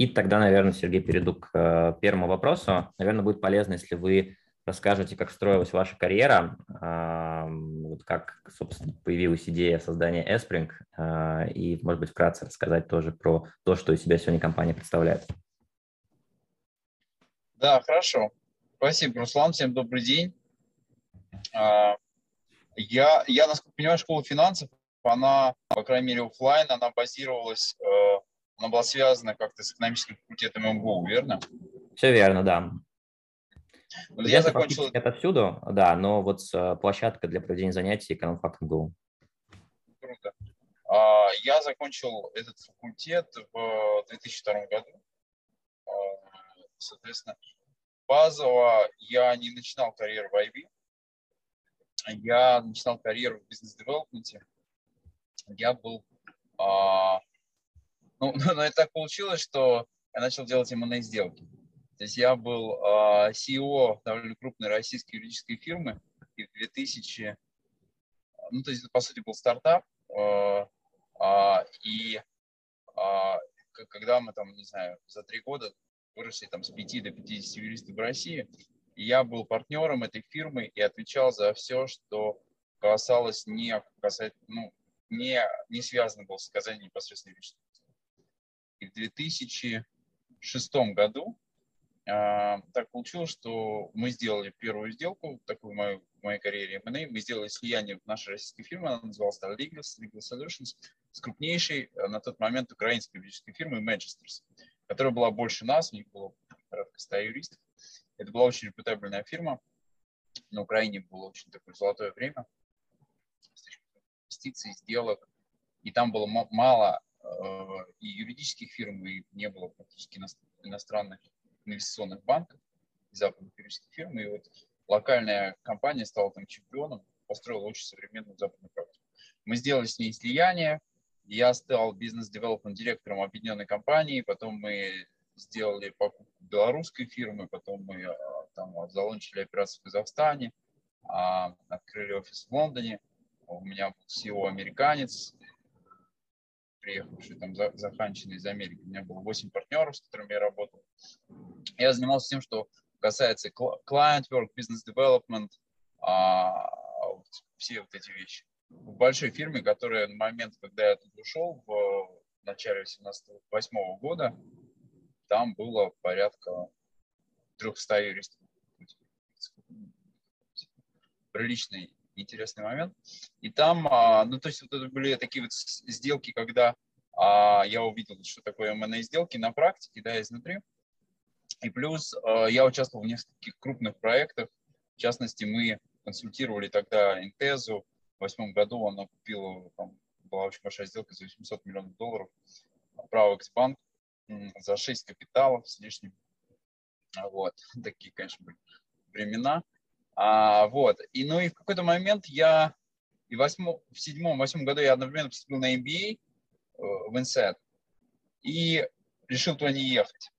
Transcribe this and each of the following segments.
И тогда, наверное, Сергей, перейду к э, первому вопросу. Наверное, будет полезно, если вы расскажете, как строилась ваша карьера, вот как, собственно, появилась идея создания Espring, и, может быть, вкратце рассказать тоже про то, что из себя сегодня компания представляет. Да, хорошо. Спасибо, Руслан. Всем добрый день. А, я, я, насколько понимаю, школа финансов, она, по крайней мере, офлайн, она базировалась, э, она была связана как-то с экономическим факультетом МГУ, верно? Все верно, да. Вот я закончил... Это всюду, да, но вот э, площадка для проведения занятий экономфак МГУ. Круто. А, я закончил этот факультет в 2002 году. А, соответственно, базово я не начинал карьеру в IB, я начинал карьеру в бизнес-девелопменте. Я был... А, ну, но это так получилось, что я начал делать M&A сделки. То есть я был а, CEO довольно крупной российской юридической фирмы, и в 2000... Ну, то есть это, по сути, был стартап, а, а, и когда мы там, не знаю, за три года выросли там с 5 до 50 юристов в России, я был партнером этой фирмы и отвечал за все, что касалось не, касательно, ну, не, не связано было с оказанием непосредственной юридической И в 2006 году э, так получилось, что мы сделали первую сделку, такую моей, в моей карьере M&A. Мы сделали слияние в нашей российской фирмы, она называлась Legal, Legal Solutions, с крупнейшей э, на тот момент украинской юридической фирмой Manchester, которая была больше нас, у них было порядка 100 юристов. Это была очень репутабельная фирма. На Украине было очень такое золотое время инвестиций, сделок. И там было мало и юридических фирм, и не было практически иностранных инвестиционных банков, и западных юридических фирм. И вот локальная компания стала там чемпионом, построила очень современную западную практику. Мы сделали с ней слияние. Я стал бизнес-девелопмент директором объединенной компании, потом мы сделали покупку белорусской фирмы, потом мы а, там залончили операцию в Казахстане, а, открыли офис в Лондоне. У меня был CEO американец, приехавший там заханченный из Америки. У меня было 8 партнеров, с которыми я работал. Я занимался тем, что касается client work, business development, а, все вот эти вещи. В большой фирме, которая на момент, когда я тут ушел, в начале 2008 года, там было порядка 300 юристов. Приличный, интересный момент. И там, а, ну, то есть вот это были такие вот сделки, когда а, я увидел, что такое M&A сделки на практике, да, изнутри. И плюс а, я участвовал в нескольких крупных проектах. В частности, мы консультировали тогда Интезу. В восьмом году она купила, там была очень большая сделка за 800 миллионов долларов. Право Банк за 6 капиталов с лишним. Вот, такие, конечно, были времена. А, вот, и ну и в какой-то момент я и восьмо, в седьмом, восьмом году я одновременно поступил на MBA э, в INSEAD и решил туда не ехать.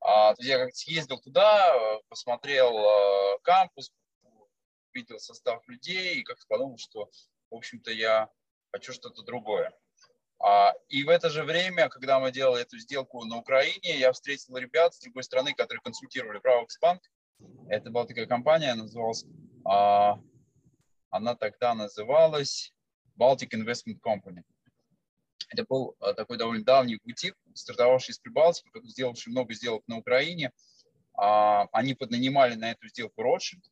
А, то есть я как-то съездил туда, э, посмотрел э, кампус, видел состав людей и как-то подумал, что, в общем-то, я хочу что-то другое. А, и в это же время, когда мы делали эту сделку на Украине, я встретил ребят с другой стороны, которые консультировали Правокс Банк. Это была такая компания, называлась, а, она тогда называлась Baltic Investment Company. Это был а, такой довольно давний бутик, стартовавший из Прибалтики, сделавший много сделок на Украине. Они поднанимали на эту сделку Rothschild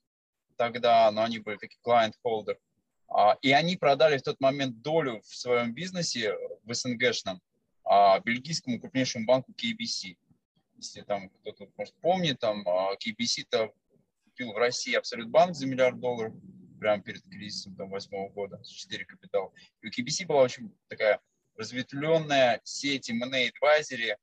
тогда, но они были такие client-holder. А, и они продали в тот момент долю в своем бизнесе в СНГшном а, бельгийскому крупнейшему банку KBC. Если там кто-то, может, помнит, там а, KBC-то купил в России Абсолют банк за миллиард долларов прямо перед кризисом там, восьмого года, 4 капитала. И у KBC была очень такая разветвленная сеть M&A advisory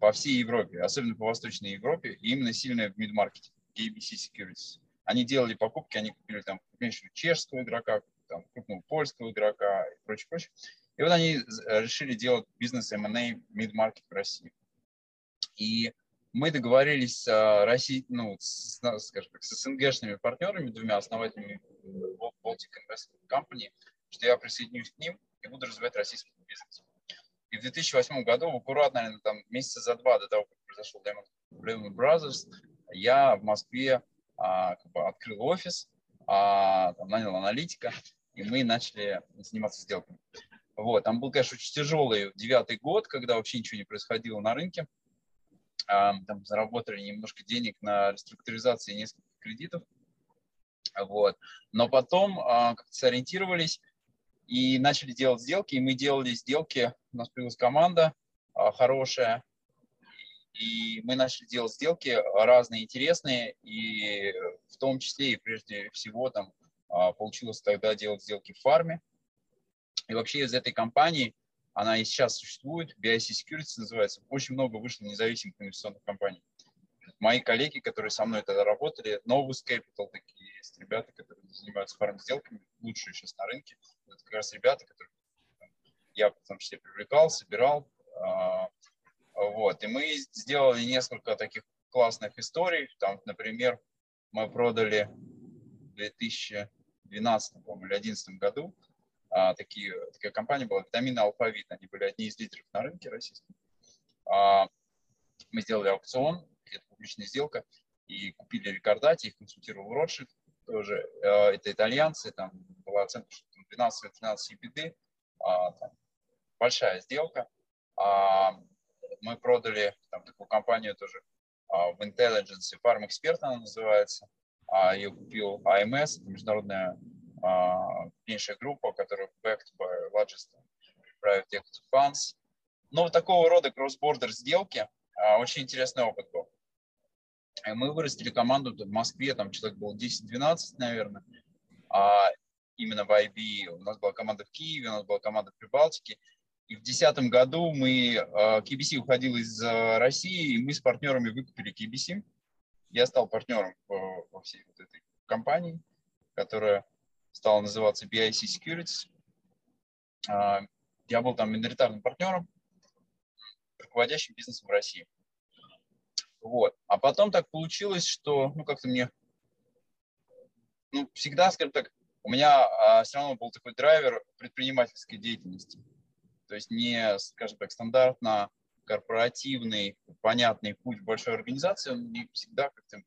по всей Европе, особенно по Восточной Европе, и именно сильная в мид-маркете, KBC Securities. Они делали покупки, они купили там крупнейшего чешского игрока, там, крупного польского игрока и прочее, прочее. И вот они э, решили делать бизнес M&A mid-market в России. И мы договорились с, э, Россией, ну, с, скажем так, с СНГшными партнерами, двумя основателями Baltic Investment Company, что я присоединюсь к ним и буду развивать российский бизнес. И в 2008 году, аккуратно, наверное, там, месяца за два до того, как произошел Lehman Brothers, я в Москве а, как бы открыл офис, а, там, нанял аналитика, и мы начали заниматься сделками. Вот, там был, конечно, очень тяжелый девятый год, когда вообще ничего не происходило на рынке. Там заработали немножко денег на реструктуризации нескольких кредитов. Вот. Но потом а, как-то сориентировались и начали делать сделки. И мы делали сделки, у нас появилась команда а, хорошая, и мы начали делать сделки разные, интересные, и в том числе и прежде всего там а, получилось тогда делать сделки в фарме. И вообще из этой компании, она и сейчас существует, BIC Securities называется, очень много вышло независимых инвестиционных компаний. Мои коллеги, которые со мной тогда работали, Novus Capital, такие есть ребята, которые занимаются фарм-сделками, лучшие сейчас на рынке. Это как раз ребята, которые я в том числе привлекал, собирал, а, вот. И мы сделали несколько таких классных историй. Там, например, мы продали в 2012 или 2011 году а, такие, такая компания была «Витамины Алфавит». Они были одни из лидеров на рынке российском. А, мы сделали аукцион, это публичная сделка, и купили рекордати, их консультировал Ротшильд тоже. А, это итальянцы, там была оценка, что 12-13 EBD, а, большая сделка. Мы продали там, такую компанию тоже в Intelligence, Farm Expert она называется. А, ее купил AMS, международная крупнейшая группа, которая backed by largest private equity funds. Но вот такого рода cross-border сделки очень интересный опыт был. Мы вырастили команду в Москве, там человек был 10-12, наверное, а именно в IB. У нас была команда в Киеве, у нас была команда в Прибалтике. И в 2010 году мы, KBC а, уходил из а, России, и мы с партнерами выкупили KBC. Я стал партнером во всей вот этой компании, которая стала называться BIC Securities. А, я был там миноритарным партнером, руководящим бизнесом в России. Вот. А потом так получилось, что, ну, как-то мне, ну, всегда, скажем так, у меня а, все равно был такой драйвер предпринимательской деятельности. То есть не, скажем так, стандартно корпоративный, понятный путь большой организации, он мне всегда как-то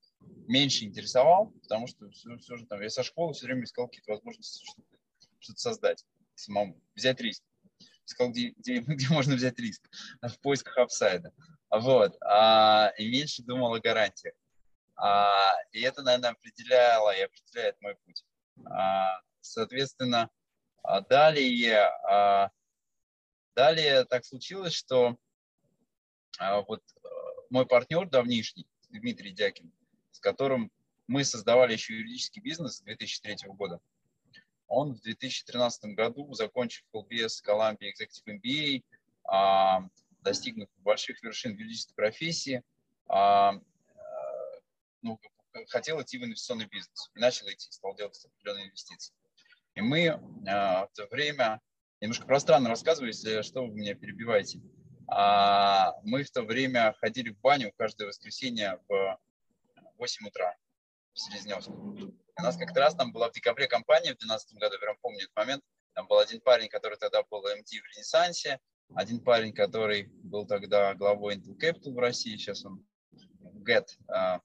меньше интересовал, потому что все, все же там, я со школы все время искал какие-то возможности что-то, что-то создать самому, взять риск. Искал, где, где, где можно взять риск, в поисках апсайда. Вот. А, и меньше думал о гарантиях. А, и это, наверное, определяло и определяет мой путь. А, соответственно, а далее а, Далее так случилось, что вот э, мой партнер давнишний, Дмитрий Дякин, с которым мы создавали еще юридический бизнес с 2003 года, он в 2013 году, закончив LBS Columbia Executive MBA, а, достигнув больших вершин в юридической профессии, а, э, ну, хотел идти в инвестиционный бизнес. Начал идти, стал делать определенные инвестиции. И мы в то время немножко пространно рассказываю, если что, вы меня перебиваете. А мы в то время ходили в баню каждое воскресенье в 8 утра в Селезневске. У нас как-то раз там была в декабре компания в 2012 году, я прям помню этот момент. Там был один парень, который тогда был MD в Ренессансе, один парень, который был тогда главой Intel Capital в России, сейчас он GET, а,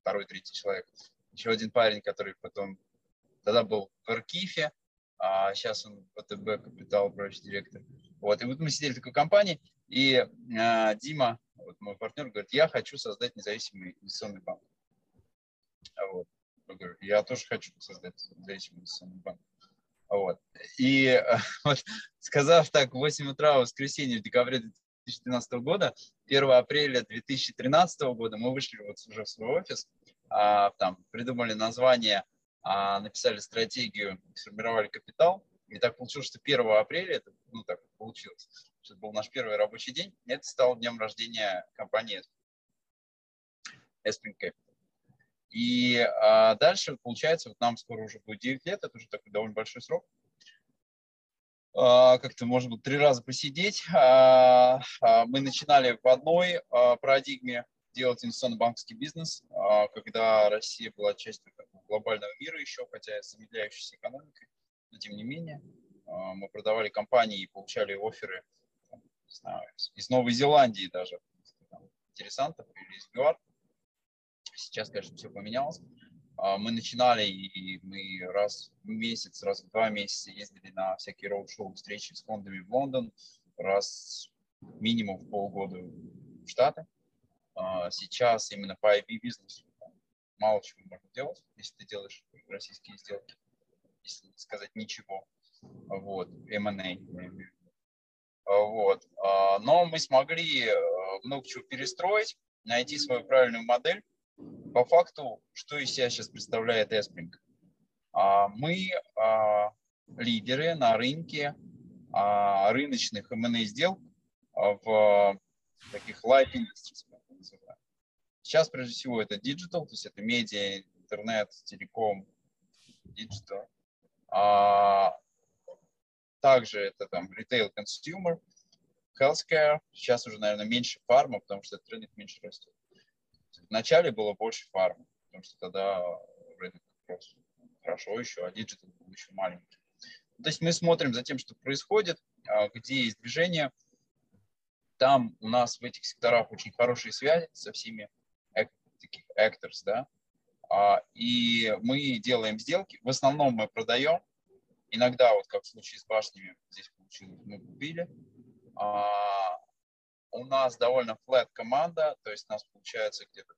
второй, третий человек. Еще один парень, который потом тогда был в Аркифе, а сейчас он ВТБ Капитал, управляющий директор. Вот, и вот мы сидели в такой компании, и а, Дима, вот мой партнер, говорит, я хочу создать независимый инвестиционный банк. Вот. Я говорю, я тоже хочу создать независимый инвестиционный банк. Вот. И вот, сказав так, в 8 утра в воскресенье в декабре 2013 года, 1 апреля 2013 года мы вышли вот уже в свой офис, а, там придумали название а, написали стратегию, сформировали капитал. И так получилось, что 1 апреля, это, ну так получилось, это был наш первый рабочий день, это стало днем рождения компании Espring Capital. И а, дальше, получается, вот нам скоро уже будет 9 лет, это уже такой довольно большой срок. А, как-то, может быть, три раза посидеть. А, а, мы начинали в одной а, парадигме делать инвестиционно-банковский бизнес, а, когда Россия была частью глобального мира еще, хотя с замедляющейся экономикой, но тем не менее а, мы продавали компании и получали оферы знаю, из Новой Зеландии даже. интересантов или из ГЮАР. Сейчас, конечно, все поменялось. А, мы начинали, и мы раз в месяц, раз в два месяца ездили на всякие роуд-шоу, встречи с фондами в Лондон, раз минимум в полгода в Штаты. А, сейчас именно по IB-бизнесу мало чего можно делать, если ты делаешь российские сделки, если сказать ничего. Вот, M&A. Вот. А, но мы смогли э, много чего перестроить, найти свою правильную модель. По факту, что из себя сейчас представляет Espring? А, мы лидеры на рынке рыночных M&A сделок в таких industries, Сейчас, прежде всего, это digital, то есть это медиа, интернет, телеком, digital. Также это там retail, consumer, healthcare. Сейчас уже, наверное, меньше фарма, потому что этот рынок меньше растет. Вначале было больше фарма, потому что тогда рынок рос хорошо еще, а digital был еще маленький. То есть мы смотрим за тем, что происходит, а, где есть движение. Там у нас в этих секторах очень хорошие связи со всеми таких actors, да, а, и мы делаем сделки. В основном мы продаем. Иногда, вот как в случае с башнями, здесь получилось, мы купили. А, у нас довольно flat команда, то есть у нас получается где-то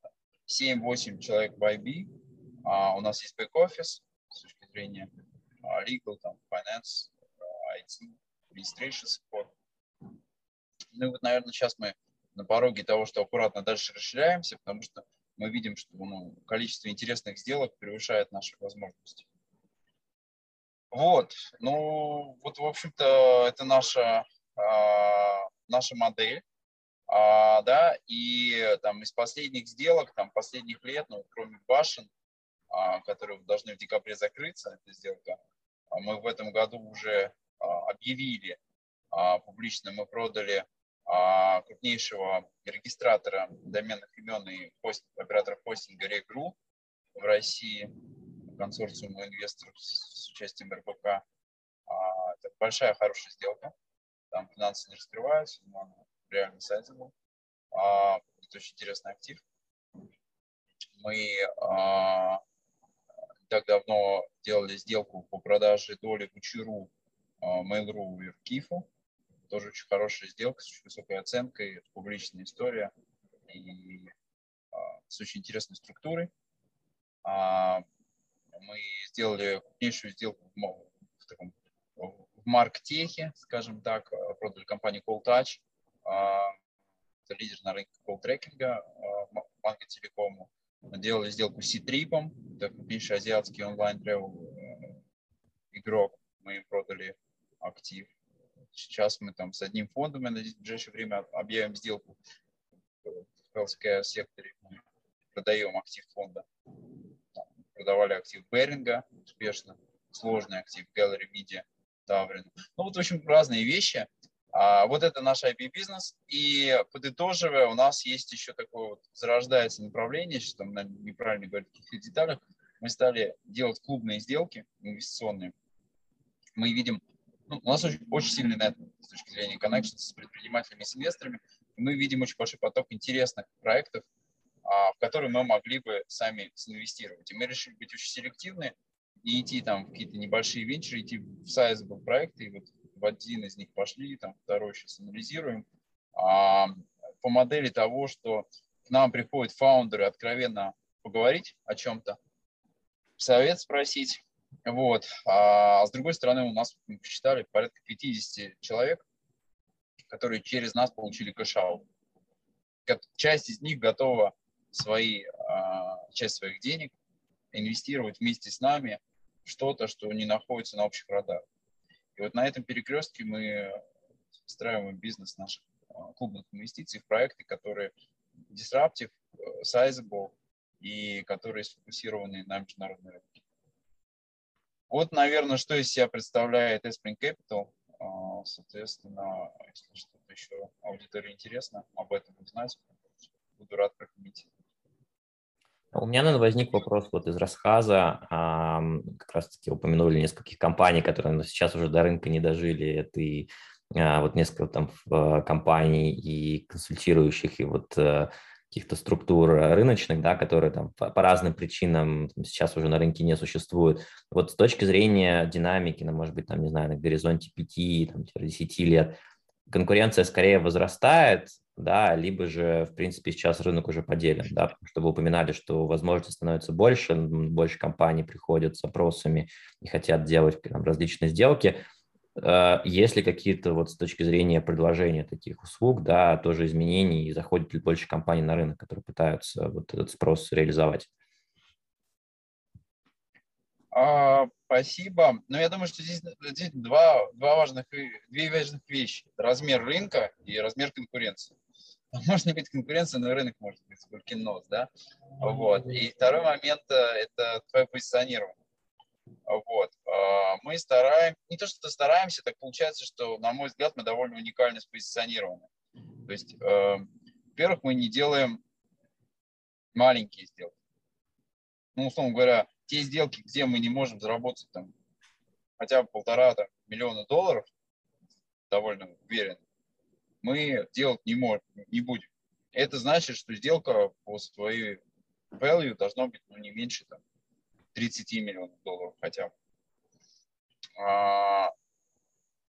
7-8 человек в IB. А, у нас есть бэк-офис с точки зрения legal, там, finance, IT, administration support. Ну и вот, наверное, сейчас мы на пороге того, что аккуратно дальше расширяемся, потому что мы видим, что ну, количество интересных сделок превышает наши возможности. Вот, ну, вот, в общем-то, это наша, а, наша модель, а, да, и там из последних сделок, там, последних лет, ну, кроме башен, а, которые должны в декабре закрыться, эта сделка, мы в этом году уже а, объявили а, публично, мы продали а, крупнейшего регистратора доменных имен и хост, операторов хостинга Регру в России, консорциум инвесторов с участием РБК. А, это большая, хорошая сделка. Там финансы не раскрываются, но она реально сайзабл. А, это очень интересный актив. Мы так давно делали сделку по продаже доли в Учеру Mail.ru и в Кифу тоже очень хорошая сделка с очень высокой оценкой, публичная история и а, с очень интересной структурой. Мы сделали крупнейшую сделку в, в, таком, в марктехе, скажем так, а, продали компанию Call Touch, а, это лидер на рынке колл-трекинга, а, Манго Телекому. Делали сделку с C-Trip, это крупнейший азиатский онлайн-тревел э, игрок. Мы им продали актив. Сейчас мы там с одним фондом, я надеюсь, в ближайшее время объявим сделку в healthcare секторе. Продаем актив фонда. Продавали актив Беринга успешно, сложный актив Gallery Media Таврин. Ну вот, в общем, разные вещи. А вот это наш IP-бизнес. И подытоживая, у нас есть еще такое вот зарождается направление, что там неправильно говорить в каких-то деталях. Мы стали делать клубные сделки инвестиционные. Мы видим ну, у нас очень, очень сильный нетворк с точки зрения connection с предпринимателями, с инвесторами. И мы видим очень большой поток интересных проектов, в которые мы могли бы сами инвестировать. И мы решили быть очень селективны, не идти там в какие-то небольшие венчуры, идти в sizable проекты, и вот в один из них пошли, там второй сейчас анализируем. А, по модели того, что к нам приходят фаундеры откровенно поговорить о чем-то, совет спросить, вот. А с другой стороны, у нас, мы посчитали, порядка 50 человек, которые через нас получили cash-out. Часть из них готова свои, а, часть своих денег инвестировать вместе с нами что-то, что не находится на общих радарах. И вот на этом перекрестке мы встраиваем бизнес наших а, клубных инвестиций в проекты, которые disruptive, э, sizable и которые сфокусированы на международной рынке. Вот, наверное, что из себя представляет Aspring Capital. А, соответственно, если что-то еще аудитории интересно об этом узнать, буду рад прокомментировать. У меня, наверное, возник вопрос вот из рассказа. Как раз-таки упомянули нескольких компаний, которые сейчас уже до рынка не дожили. Это а, вот несколько там компаний и консультирующих, и вот э, каких-то структур рыночных, да, которые там по, по разным причинам там, сейчас уже на рынке не существуют. Вот с точки зрения динамики, ну, может быть, там, не знаю, на горизонте 5, там, 10 лет, конкуренция скорее возрастает, да, либо же, в принципе, сейчас рынок уже поделен, да, потому что вы упоминали, что возможностей становится больше, больше компаний приходят с запросами и хотят делать там, различные сделки. Э, есть ли какие-то вот с точки зрения предложения таких услуг, да, тоже изменений, и заходит ли больше компаний на рынок, которые пытаются вот этот спрос реализовать? А, спасибо. Но я думаю, что здесь, здесь два, два важных, две важных вещи. Размер рынка и размер конкуренции. Может быть конкуренция, но рынок может быть кино, да? Вот. И второй момент – это твое позиционирование. Вот. А, мы стараемся, не то что стараемся, так получается, что, на мой взгляд, мы довольно уникально спозиционированы. То есть, э, во-первых, мы не делаем маленькие сделки. Ну, условно говоря, те сделки, где мы не можем заработать там хотя бы полтора там, миллиона долларов, довольно уверен, мы делать не, можем, не будем. Это значит, что сделка по своей value должна быть ну, не меньше там, 30 миллионов долларов хотя бы. А,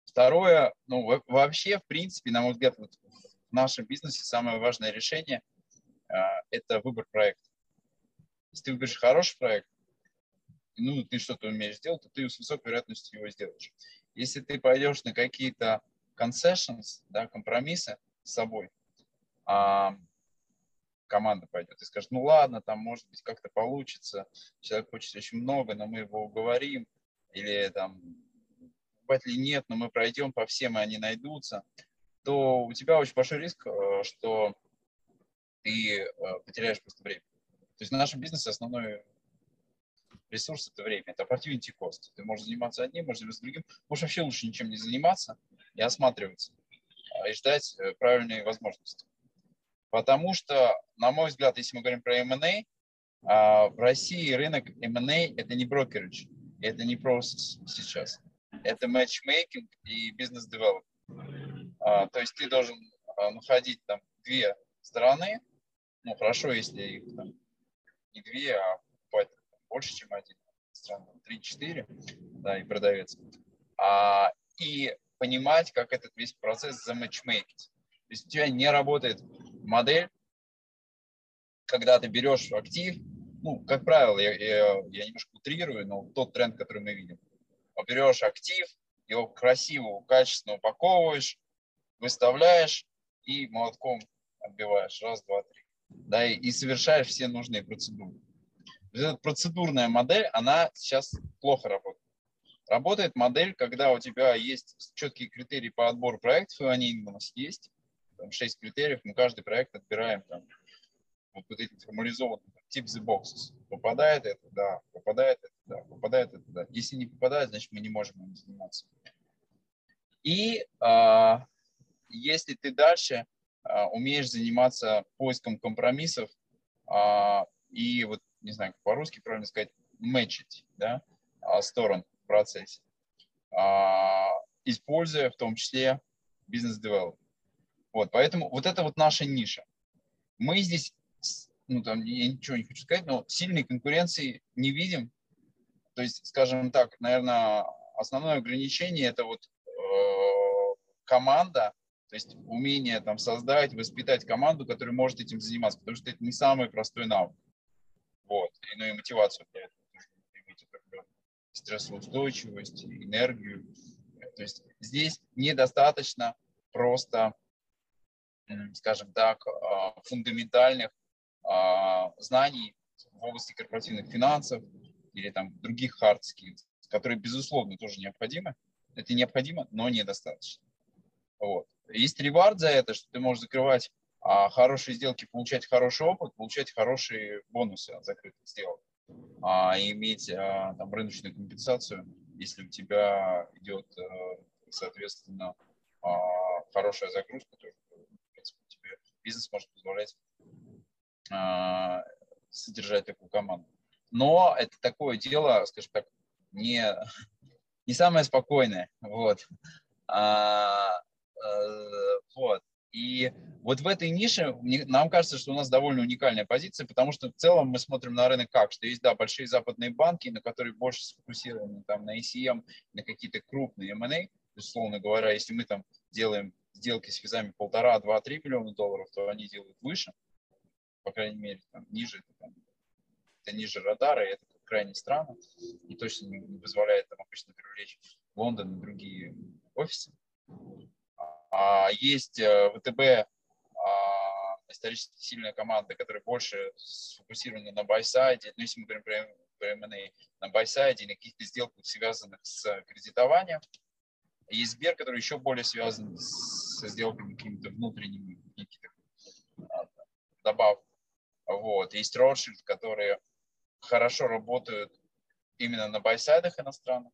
второе, ну, вообще, в принципе, на мой взгляд, вот в нашем бизнесе самое важное решение а, – это выбор проекта. Если ты выберешь хороший проект, ну, ты что-то умеешь делать, то ты с высокой вероятностью его сделаешь. Если ты пойдешь на какие-то concessions, да, компромиссы с собой, а, команда пойдет и скажет, ну ладно, там может быть как-то получится, человек хочет очень много, но мы его уговорим, или там, ли нет, но мы пройдем по всем, и они найдутся, то у тебя очень большой риск, э, что ты э, потеряешь просто время. То есть в нашем бизнесе основной ресурс – это время, это opportunity cost. Ты можешь заниматься одним, можешь заниматься другим, можешь вообще лучше ничем не заниматься и осматриваться, а, и ждать э, правильные возможности. Потому что, на мой взгляд, если мы говорим про M&A, а, в России рынок M&A – это не брокеридж, это не процесс сейчас. Это матчмейкинг и бизнес-девелопмент. А, то есть ты должен находить там две стороны, ну хорошо, если их там не две, а больше, чем один, 3-4, да, и продавец. А, и понимать, как этот весь процесс заматчмейкить. То есть у тебя не работает модель, когда ты берешь актив, ну, как правило, я, я, я немножко утрирую, но тот тренд, который мы видим. Берешь актив, его красиво, качественно упаковываешь, выставляешь и молотком отбиваешь. Раз, два, три. Да, и, и совершаешь все нужные процедуры эта процедурная модель, она сейчас плохо работает. Работает модель, когда у тебя есть четкие критерии по отбору проектов, и они у нас есть. Там 6 критериев, мы каждый проект отбираем там, вот, вот эти формализованные тип the boxes. Попадает это, да, попадает это, да, попадает это, да. Если не попадает, значит мы не можем им заниматься. И а, если ты дальше а, умеешь заниматься поиском компромиссов а, и вот не знаю, как по-русски правильно сказать, мэчить да, сторон процессе, а, используя в том числе бизнес-девелопмент. Вот, поэтому вот это вот наша ниша. Мы здесь, ну там, я ничего не хочу сказать, но сильной конкуренции не видим. То есть, скажем так, наверное, основное ограничение это вот э, команда, то есть умение там создать, воспитать команду, которая может этим заниматься, потому что это не самый простой навык. Вот. И, ну и мотивацию для этого нужно иметь определенную стрессоустойчивость, энергию. То есть здесь недостаточно просто, скажем так, а, фундаментальных а, знаний в области корпоративных финансов или там других hard skills, которые, безусловно, тоже необходимы. Это необходимо, но недостаточно. Вот. Есть ревард за это, что ты можешь закрывать а хорошие сделки, получать хороший опыт, получать хорошие бонусы от закрытых сделок, а иметь а, там рыночную компенсацию, если у тебя идет, э, соответственно, а, хорошая загрузка, то в принципе, тебе бизнес может позволять а, содержать такую команду. Но это такое дело, скажем так, не, не самое спокойное. Вот. А, Вот. И вот в этой нише нам кажется, что у нас довольно уникальная позиция, потому что в целом мы смотрим на рынок как, что есть, да, большие западные банки, на которые больше сфокусированы там на ECM, на какие-то крупные M&A, условно говоря, если мы там делаем сделки с визами полтора, два, три миллиона долларов, то они делают выше, по крайней мере, там, ниже, это, там, это ниже радара, и это крайне странно, и точно не, не позволяет там обычно привлечь Лондон и другие офисы. А есть э, ВТБ, а, исторически сильная команда, которая больше сфокусирована на байсайде, ну, если мы говорим про, про M&A, на байсайде, на каких-то сделках, связанных с кредитованием. Есть Сбер, который еще более связан со сделками какими-то внутренними, каких-то а, добав. Вот. Есть Rothschild, которые хорошо работают именно на байсайдах иностранных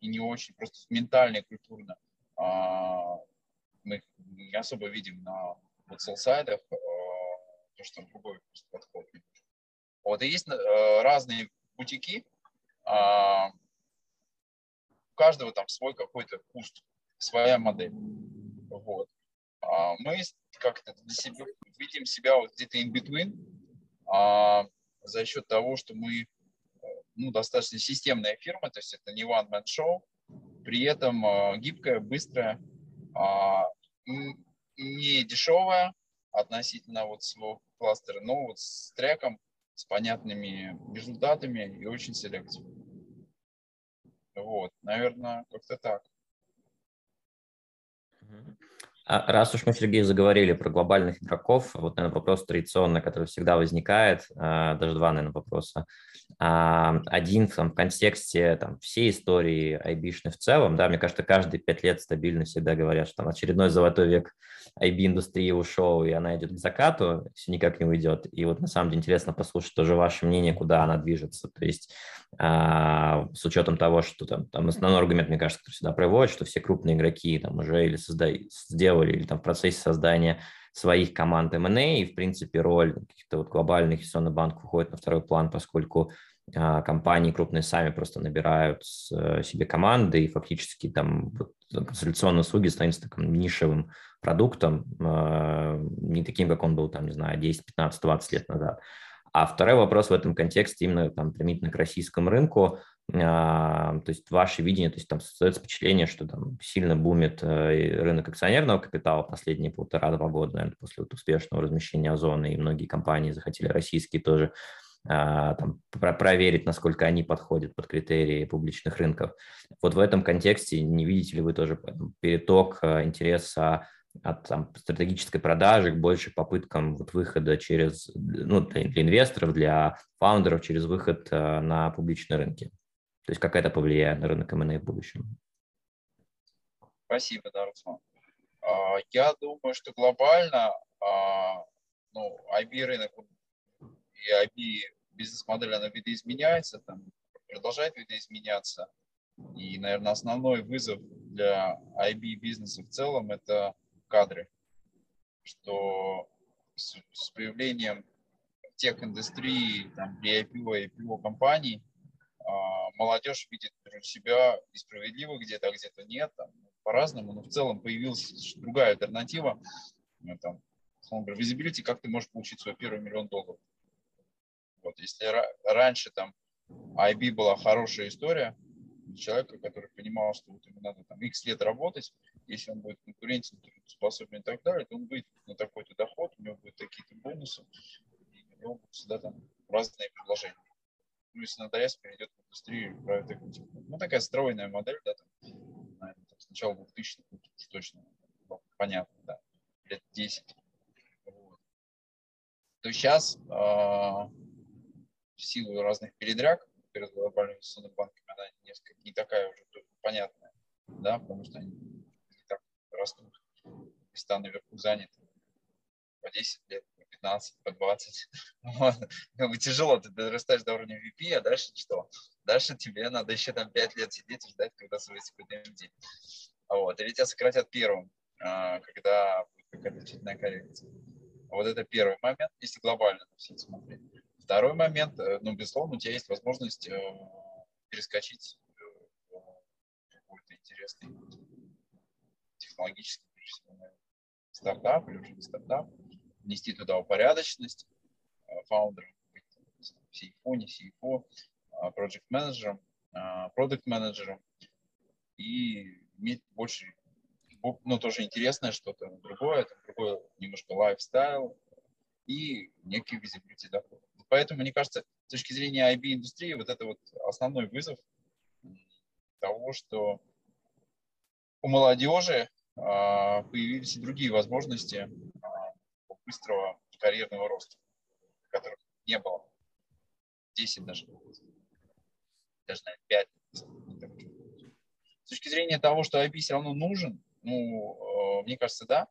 и не очень, просто ментально и культурно а, мы не особо видим на вот селсайдах, э, то, что другой подход. Вот, и есть э, разные бутики, а, у каждого там свой какой-то куст, своя модель. Вот. А, мы как-то для себя видим себя вот где-то in between а, за счет того, что мы э, ну, достаточно системная фирма, то есть это не one man show, при этом гибкая, быстрая, не дешевая относительно вот своего кластера, но вот с треком, с понятными результатами и очень селективно. Вот, наверное, как-то так. А раз уж мы, Сергей, заговорили про глобальных игроков, вот, наверное, вопрос традиционный, который всегда возникает, а, даже два, наверное, вопроса. А, один там, в контексте там, всей истории айбишной в целом, да, мне кажется, каждые пять лет стабильно всегда говорят, что там очередной золотой век IB-индустрии ушел, и она идет к закату, все никак не уйдет. И вот на самом деле интересно послушать тоже ваше мнение, куда она движется. То есть с учетом того, что там, там основной аргумент, мне кажется, который сюда приводит, что все крупные игроки там уже или создают, сделали, или там в процессе создания своих команд M&A, и, в принципе, роль каких-то вот глобальных инвестиционных банков уходит на второй план, поскольку а, компании крупные сами просто набирают э, себе команды, и фактически там вот, консультационные услуги становятся таким нишевым продуктом, а, не таким, как он был, там, не знаю, 10, 15, 20 лет назад. А второй вопрос в этом контексте именно там применительно к российскому рынку, а, то есть ваше видение, то есть там создается впечатление, что там сильно бумит э, рынок акционерного капитала последние полтора-два года, наверное, после вот успешного размещения Озона, и многие компании захотели российские тоже а, там, проверить, насколько они подходят под критерии публичных рынков. Вот в этом контексте не видите ли вы тоже переток э, интереса от там, стратегической продажи к больше попыткам вот, выхода через, ну, для инвесторов, для фаундеров через выход э, на публичные рынки? То есть как это повлияет на рынок M&A в будущем? Спасибо, да, Руслан. А, я думаю, что глобально а, ну, IB рынок и IB бизнес-модель, она видоизменяется, там, продолжает видоизменяться. И, наверное, основной вызов для IB бизнеса в целом – это кадры. Что с, с появлением тех индустрии, там, при IPO, IPO компаний – молодежь видит себя несправедливо где-то, а где-то нет, там, по-разному, но в целом появилась другая альтернатива. Ну, там, говоря, visibility, как ты можешь получить свой первый миллион долларов. Вот, если раньше там IB была хорошая история, человека, который понимал, что вот ему надо там X лет работать, если он будет конкурентен, способен и так далее, то он выйдет на такой-то доход, у него будут такие-то бонусы, и у него будут всегда там разные предложения ну, если надоест, перейдет в индустрию private equity. Ну, такая стройная модель, да, там, наверное, там, с начала 2000 уж точно ну, понятно, да, лет 10. Вот. То сейчас э, в силу разных передряг перед глобальными инвестиционными банками она несколько не такая уже понятная, да, потому что они не так растут, места наверху заняты по 10 лет, 15, по 20. Вот. Как бы тяжело, ты дорастаешь до уровня VP, а дальше что? Дальше тебе надо еще там 5 лет сидеть и ждать, когда свалится какой-то MD. Вот. Или тебя сократят первым, а, когда будет какая-то значительная коррекция. Вот это первый момент, если глобально на все смотреть. Второй момент, э, ну, безусловно, у тебя есть возможность э, перескочить э, какой-то интересный технологический всего, стартап или уже не стартап, внести туда упорядоченность фаундером, CFO, не CFO, project менеджером, продукт менеджером и иметь больше, ну, тоже интересное что-то другое, это другой немножко lifestyle и некий visibility доход. Поэтому, мне кажется, с точки зрения IB-индустрии, вот это вот основной вызов того, что у молодежи а, появились и другие возможности а, быстрого карьерного роста, которых не было. 10 даже, даже, наверное, 5. С точки зрения того, что IP все равно нужен, ну, э, мне кажется, да,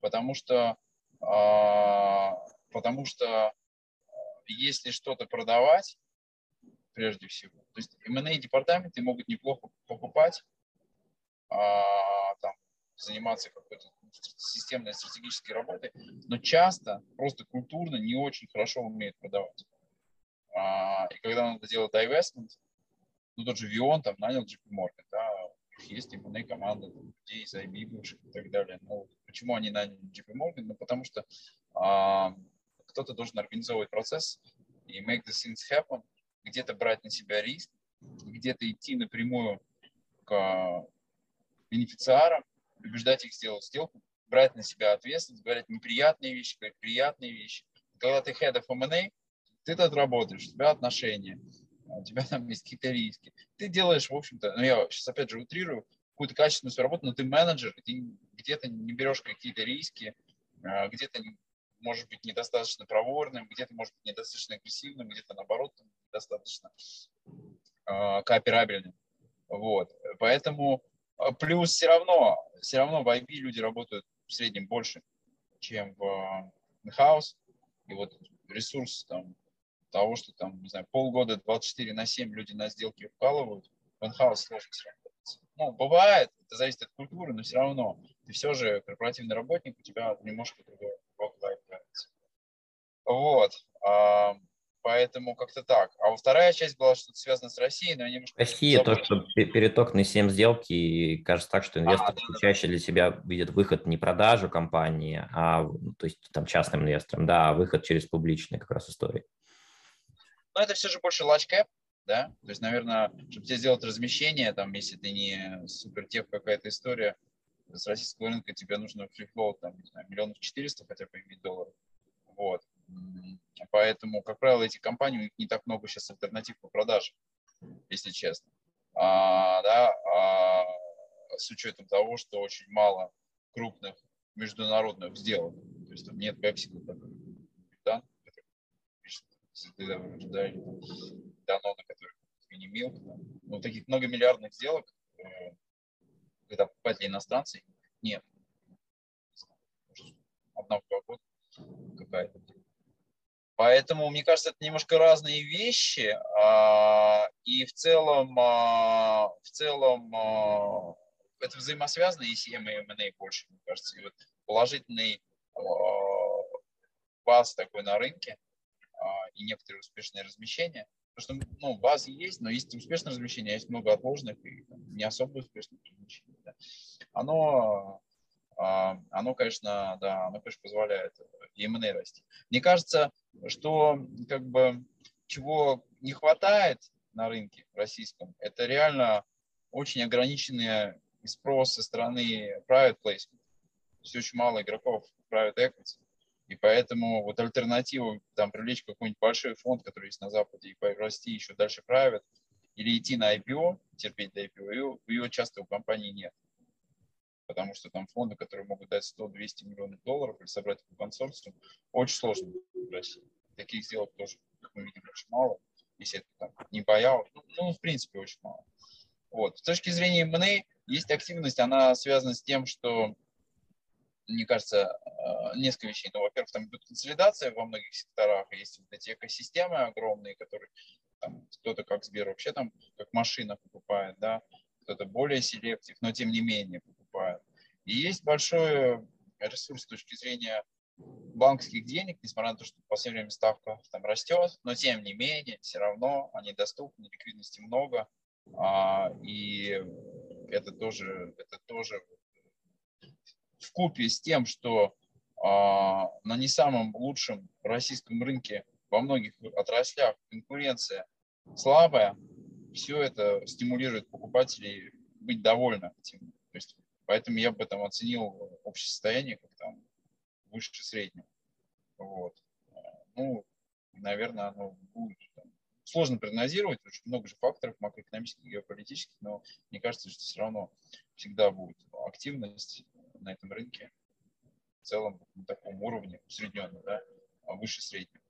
потому что, а, потому что если что-то продавать, прежде всего, то есть M&A департаменты могут неплохо покупать, там, заниматься какой-то системной стратегической работой, но часто просто культурно не очень хорошо умеют продавать. А, и когда надо делать divestment, ну тот же Вион там нанял JP Morgan, да, есть M&A команда людей из IB бывших и так далее. Но почему они наняли JP Morgan? Ну потому что а, кто-то должен организовывать процесс и make the things happen, где-то брать на себя риск, где-то идти напрямую к бенефициарам, убеждать их сделать сделку, брать на себя ответственность, говорить неприятные вещи, говорить приятные вещи. Когда ты head of M&A, ты тут работаешь, у тебя отношения, у тебя там есть какие-то риски. Ты делаешь, в общем-то, ну я сейчас опять же утрирую, какую-то качественную свою работу, но ты менеджер, ты где-то не берешь какие-то риски, а, где-то может быть недостаточно проворным, где-то может быть недостаточно агрессивным, где-то наоборот недостаточно э, кооперабельным. Вот. Поэтому а, плюс все равно, все равно в IB люди работают в среднем больше, чем в in-house. И вот ресурс там, того, что там, не знаю, полгода 24 на 7 люди на сделки вкалывают, в in-house сложно сработать. Ну, бывает, это зависит от культуры, но все равно ты все же корпоративный работник, у тебя немножко другой work-life balance. Вот. Поэтому как-то так. А вторая часть была что-то связано с Россией, но я немножко... Россия, то, что переток на 7 сделки, и кажется так, что инвестор а, да, чаще да. для себя видит выход не продажу компании, а ну, то есть там частным инвесторам, да, а выход через публичные как раз истории. Ну, это все же больше лачкэп, да, то есть, наверное, чтобы тебе сделать размещение, там, если ты не супертех какая-то история, с российского рынка тебе нужно фрифлоу, там, не знаю, миллионов четыреста хотя бы иметь долларов. Вот. Поэтому, как правило, эти компании, у них не так много сейчас альтернатив по продаже, если честно. А, да, а, с учетом того, что очень мало крупных международных сделок. То есть там нет Pepsi, который да, или Данона, который мини-милк. Ну, таких многомиллиардных сделок, э, когда покупатели иностранцы, нет. Одна-два года какая-то. Поэтому, мне кажется, это немножко разные вещи. А, и в целом, а, в целом а, это взаимосвязано, и CM и M&A больше, мне кажется. И вот положительный баз такой на рынке и некоторые успешные размещения. Потому что ну, базы есть, но есть успешное размещение, есть много отложенных и не особо успешных размещений. Да. Оно а, оно, конечно, да, оно, конечно, позволяет и M&A расти. Мне кажется, что как бы чего не хватает на рынке российском, это реально очень ограниченный спрос со стороны private placement. Все очень мало игроков private equity. И поэтому вот альтернатива, там, привлечь какой-нибудь большой фонд, который есть на Западе, и расти еще дальше private, или идти на IPO, терпеть до IPO, ее, ее часто у компании нет потому что там фонды, которые могут дать 100-200 миллионов долларов или собрать по консорциум, очень сложно в России. Таких сделок тоже, как мы видим, очень мало. Если это там, не боял, ну, ну, в принципе, очень мало. Вот. С точки зрения M&A есть активность, она связана с тем, что, мне кажется, э, несколько вещей. Ну, во-первых, там идет консолидация во многих секторах, есть вот эти экосистемы огромные, которые там, кто-то как Сбер вообще там как машина покупает, да, кто-то более селектив, но тем не менее покупают. И есть большой ресурс с точки зрения банковских денег, несмотря на то, что в последнее время ставка там растет, но тем не менее, все равно они доступны, ликвидности много, а, и это тоже, это тоже в купе с тем, что а, на не самом лучшем российском рынке во многих отраслях конкуренция слабая, все это стимулирует покупателей быть довольны этим. То есть, поэтому я бы там оценил общее состояние как там выше среднего. Вот. Ну, наверное, оно будет там, сложно прогнозировать, очень много же факторов макроэкономических, геополитических, но мне кажется, что все равно всегда будет активность на этом рынке в целом на таком уровне усредненно, да, а выше среднего.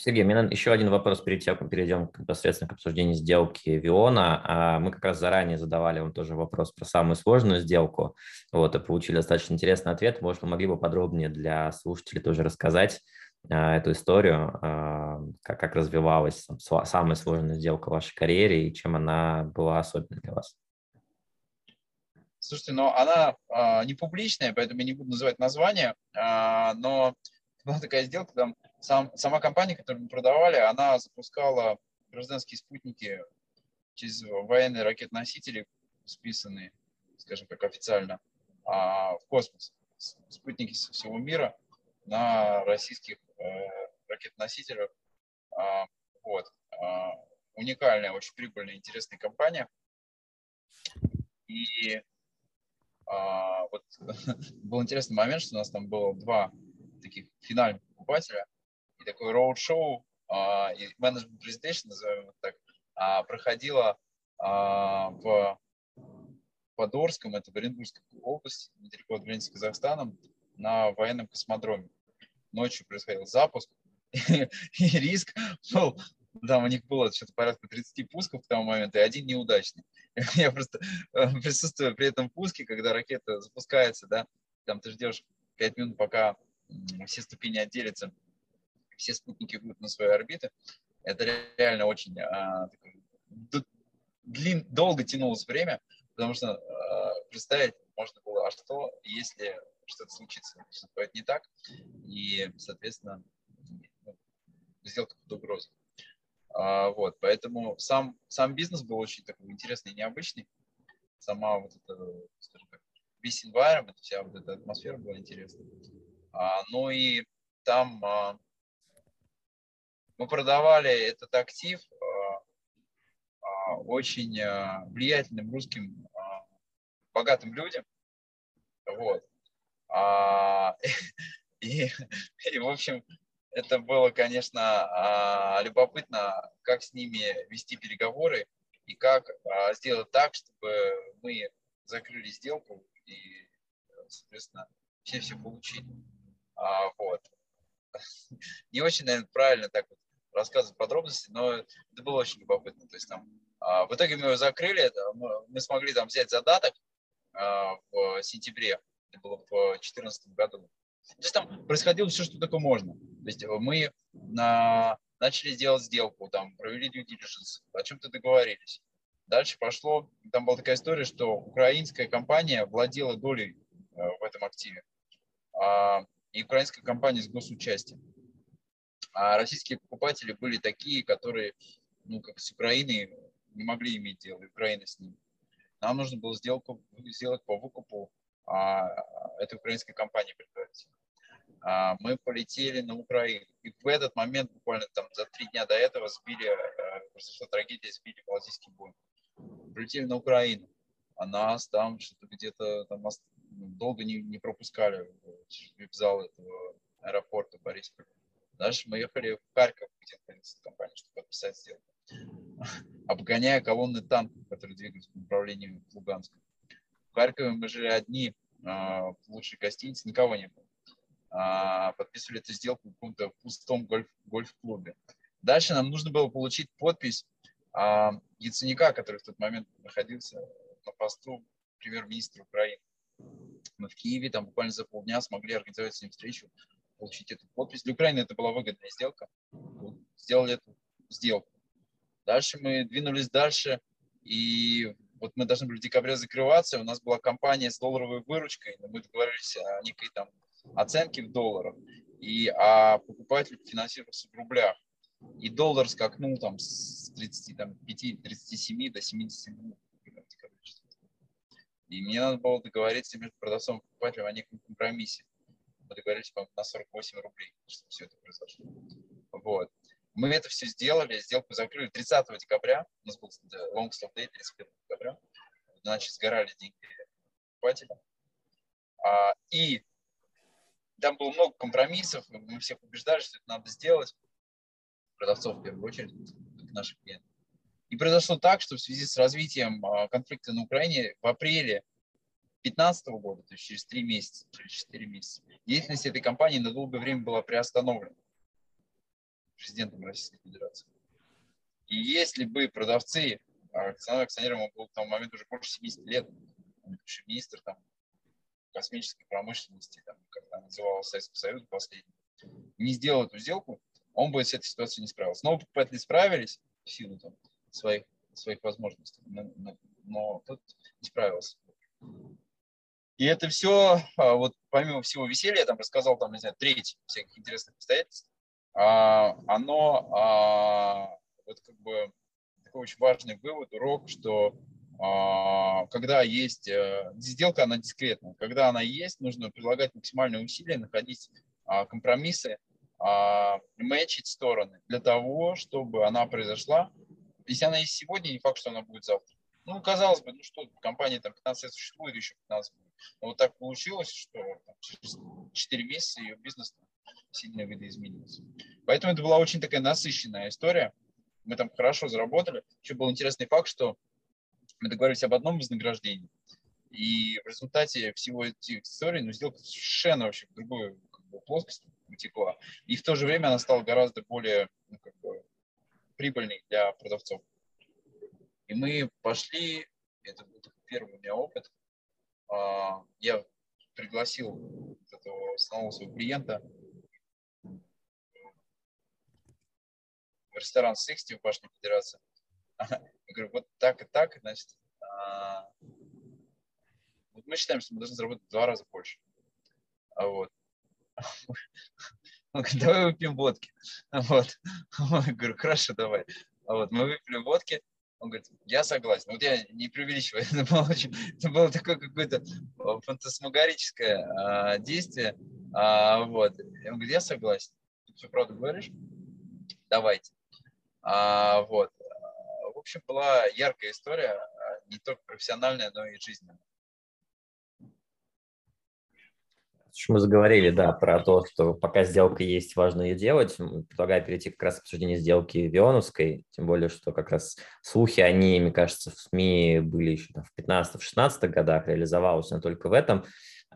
Сергей, у меня еще один вопрос перед тем, как перейдем непосредственно к обсуждению сделки Виона. А, мы как раз заранее задавали вам тоже вопрос про самую сложную сделку, вот, и получили достаточно интересный ответ. Может, вы могли бы подробнее для слушателей тоже рассказать а, эту историю, а, как, как развивалась самая сложная сделка в вашей карьере и чем она была особенной для вас? Слушайте, но она а, не публичная, поэтому я не буду называть название, а, но была такая сделка, там сам, сама компания, которую мы продавали, она запускала гражданские спутники через военные ракет-носители, списанные, скажем так, официально, а, в космос. Спутники со всего мира на российских э, ракет-носителях. А, вот. А, уникальная, очень прибыльная, интересная компания. И вот был интересный момент, что у нас там было два таких финальных покупателя и такой роуд-шоу а, и менеджмент презентация, назовем это так, а, проходила а, в Подорском, это в Оренбургской области, недалеко от границы с Казахстаном, на военном космодроме. Ночью происходил запуск, и риск был там у них было что-то порядка 30 пусков к тому моменту, и один неудачный. Я просто э, присутствую при этом пуске, когда ракета запускается, да, там ты ждешь 5 минут, пока все ступени отделятся, все спутники будут на свои орбиты. Это реально очень а, длин, долго тянулось время, потому что а, представить можно было, а что, если что-то случится, что-то не так, и, соответственно, ну, сделка под угрозой. А, вот, поэтому сам, сам бизнес был очень такой интересный и необычный. Сама вот эта, скажем так, весь environment, вся вот эта атмосфера была интересная. А, ну и там а, мы продавали этот актив а, очень влиятельным русским богатым людям. Вот. И, и, в общем, это было, конечно, любопытно, как с ними вести переговоры и как сделать так, чтобы мы закрыли сделку и, соответственно, все все получили. А, вот. Не очень, наверное, правильно так вот рассказывать подробности, но это было очень любопытно. То есть там в итоге мы его закрыли, мы смогли там взять задаток в сентябре, это было в 2014 году. То есть там происходило все, что только можно. То есть мы на, начали делать сделку, там, провели due diligence, о чем-то договорились. Дальше пошло, там была такая история, что украинская компания владела долей э, в этом активе. А, и украинская компания с госучастием. А российские покупатели были такие, которые, ну, как с Украиной, не могли иметь дело, и Украина с ними. Нам нужно было сделку сделать по выкупу а, этой украинской компании предварительно. А, мы полетели на Украину. И в этот момент, буквально там за три дня до этого, сбили, э, произошла трагедия, сбили Балтийский бой. Полетели на Украину. А нас там что-то где-то там долго не, не пропускали вип-зал этого аэропорта Борисполя. Дальше мы ехали в Харьков, где находится компания, чтобы подписать сделку. Обгоняя колонны танков, которые двигались в направлении Луганска. В Харькове мы жили одни а, в лучшей гостинице, никого не было. А, подписывали эту сделку в каком-то пустом гольф, гольф-клубе. Дальше нам нужно было получить подпись а, Яценюка, который в тот момент находился на посту премьер-министра Украины. Мы в Киеве там буквально за полдня смогли организовать с ним встречу, получить эту подпись. Для Украины это была выгодная сделка. Сделали эту сделку. Дальше мы двинулись дальше, и вот мы должны были в декабре закрываться. У нас была компания с долларовой выручкой, мы договорились о некой там оценки в долларах, и, а покупатель финансировался в рублях. И доллар скакнул там с 35-37 до 70 И мне надо было договориться между продавцом и покупателем о неком компромиссе. Мы договорились, по на 48 рублей, чтобы все это произошло. Вот. Мы это все сделали, сделку закрыли 30 декабря, у нас был long stop day 31 декабря, значит, сгорали деньги покупателя. А, и там было много компромиссов, мы всех убеждали, что это надо сделать, продавцов в первую очередь, наших клиентов. И произошло так, что в связи с развитием а, конфликта на Украине в апреле 2015 года, то есть через три месяца, через четыре месяца, деятельность этой компании на долгое время была приостановлена президентом Российской Федерации. И если бы продавцы, акционер, акционерам был к тому моменту уже больше 70 лет, бывший министр там, космической промышленности, там, как она называлась Советский Союз последний, не сделал эту сделку, он бы с этой ситуацией не справился. Но покупатели справились в силу там, своих, своих возможностей, но, тот не справился. И это все, а, вот помимо всего веселья, я там рассказал, там, не знаю, треть всяких интересных обстоятельств, а, оно а, вот как бы такой очень важный вывод, урок, что а, когда есть э, сделка, она дискретная. Когда она есть, нужно прилагать максимальные усилия, находить компромиссы, мэчить стороны для того, чтобы она произошла. Если она есть сегодня, не факт, что она будет завтра. Ну, казалось бы, ну что, компания там 15 лет существует, еще 15 будет. Но вот так получилось, что там, через 4 месяца ее бизнес сильно видоизменился. Поэтому это была очень такая насыщенная история. Мы там хорошо заработали. Еще был интересный факт, что мы договорились об одном вознаграждении. И в результате всего этих историй, ну, сделка совершенно вообще в другую как бы, плоскость утекла. И в то же время она стала гораздо более ну, как бы, прибыльной для продавцов. И мы пошли, это был первый у меня опыт, а, я пригласил этого основного своего клиента в ресторан 60 в Башне Федерации. Я говорю, вот так и так, значит, а, вот мы считаем, что мы должны заработать в два раза больше. А вот. Он говорит, давай выпьем водки. Вот. Я говорю, хорошо, давай. А вот, мы выпили водки, он говорит, я согласен. Вот я не преувеличиваю, это было, очень, это было такое какое-то фантасмагорическое а, действие. А, вот. Он говорит, я согласен. Ты все правду говоришь? Давайте. А, вот. В общем, была яркая история, а, не только профессиональная, но и жизненная. Мы заговорили, да, про то, что пока сделка есть, важно ее делать. Предлагаю перейти как раз к обсуждению сделки Вионовской, тем более, что как раз слухи, они, мне кажется, в СМИ были еще там, в 15-16 годах, реализовалось но только в этом.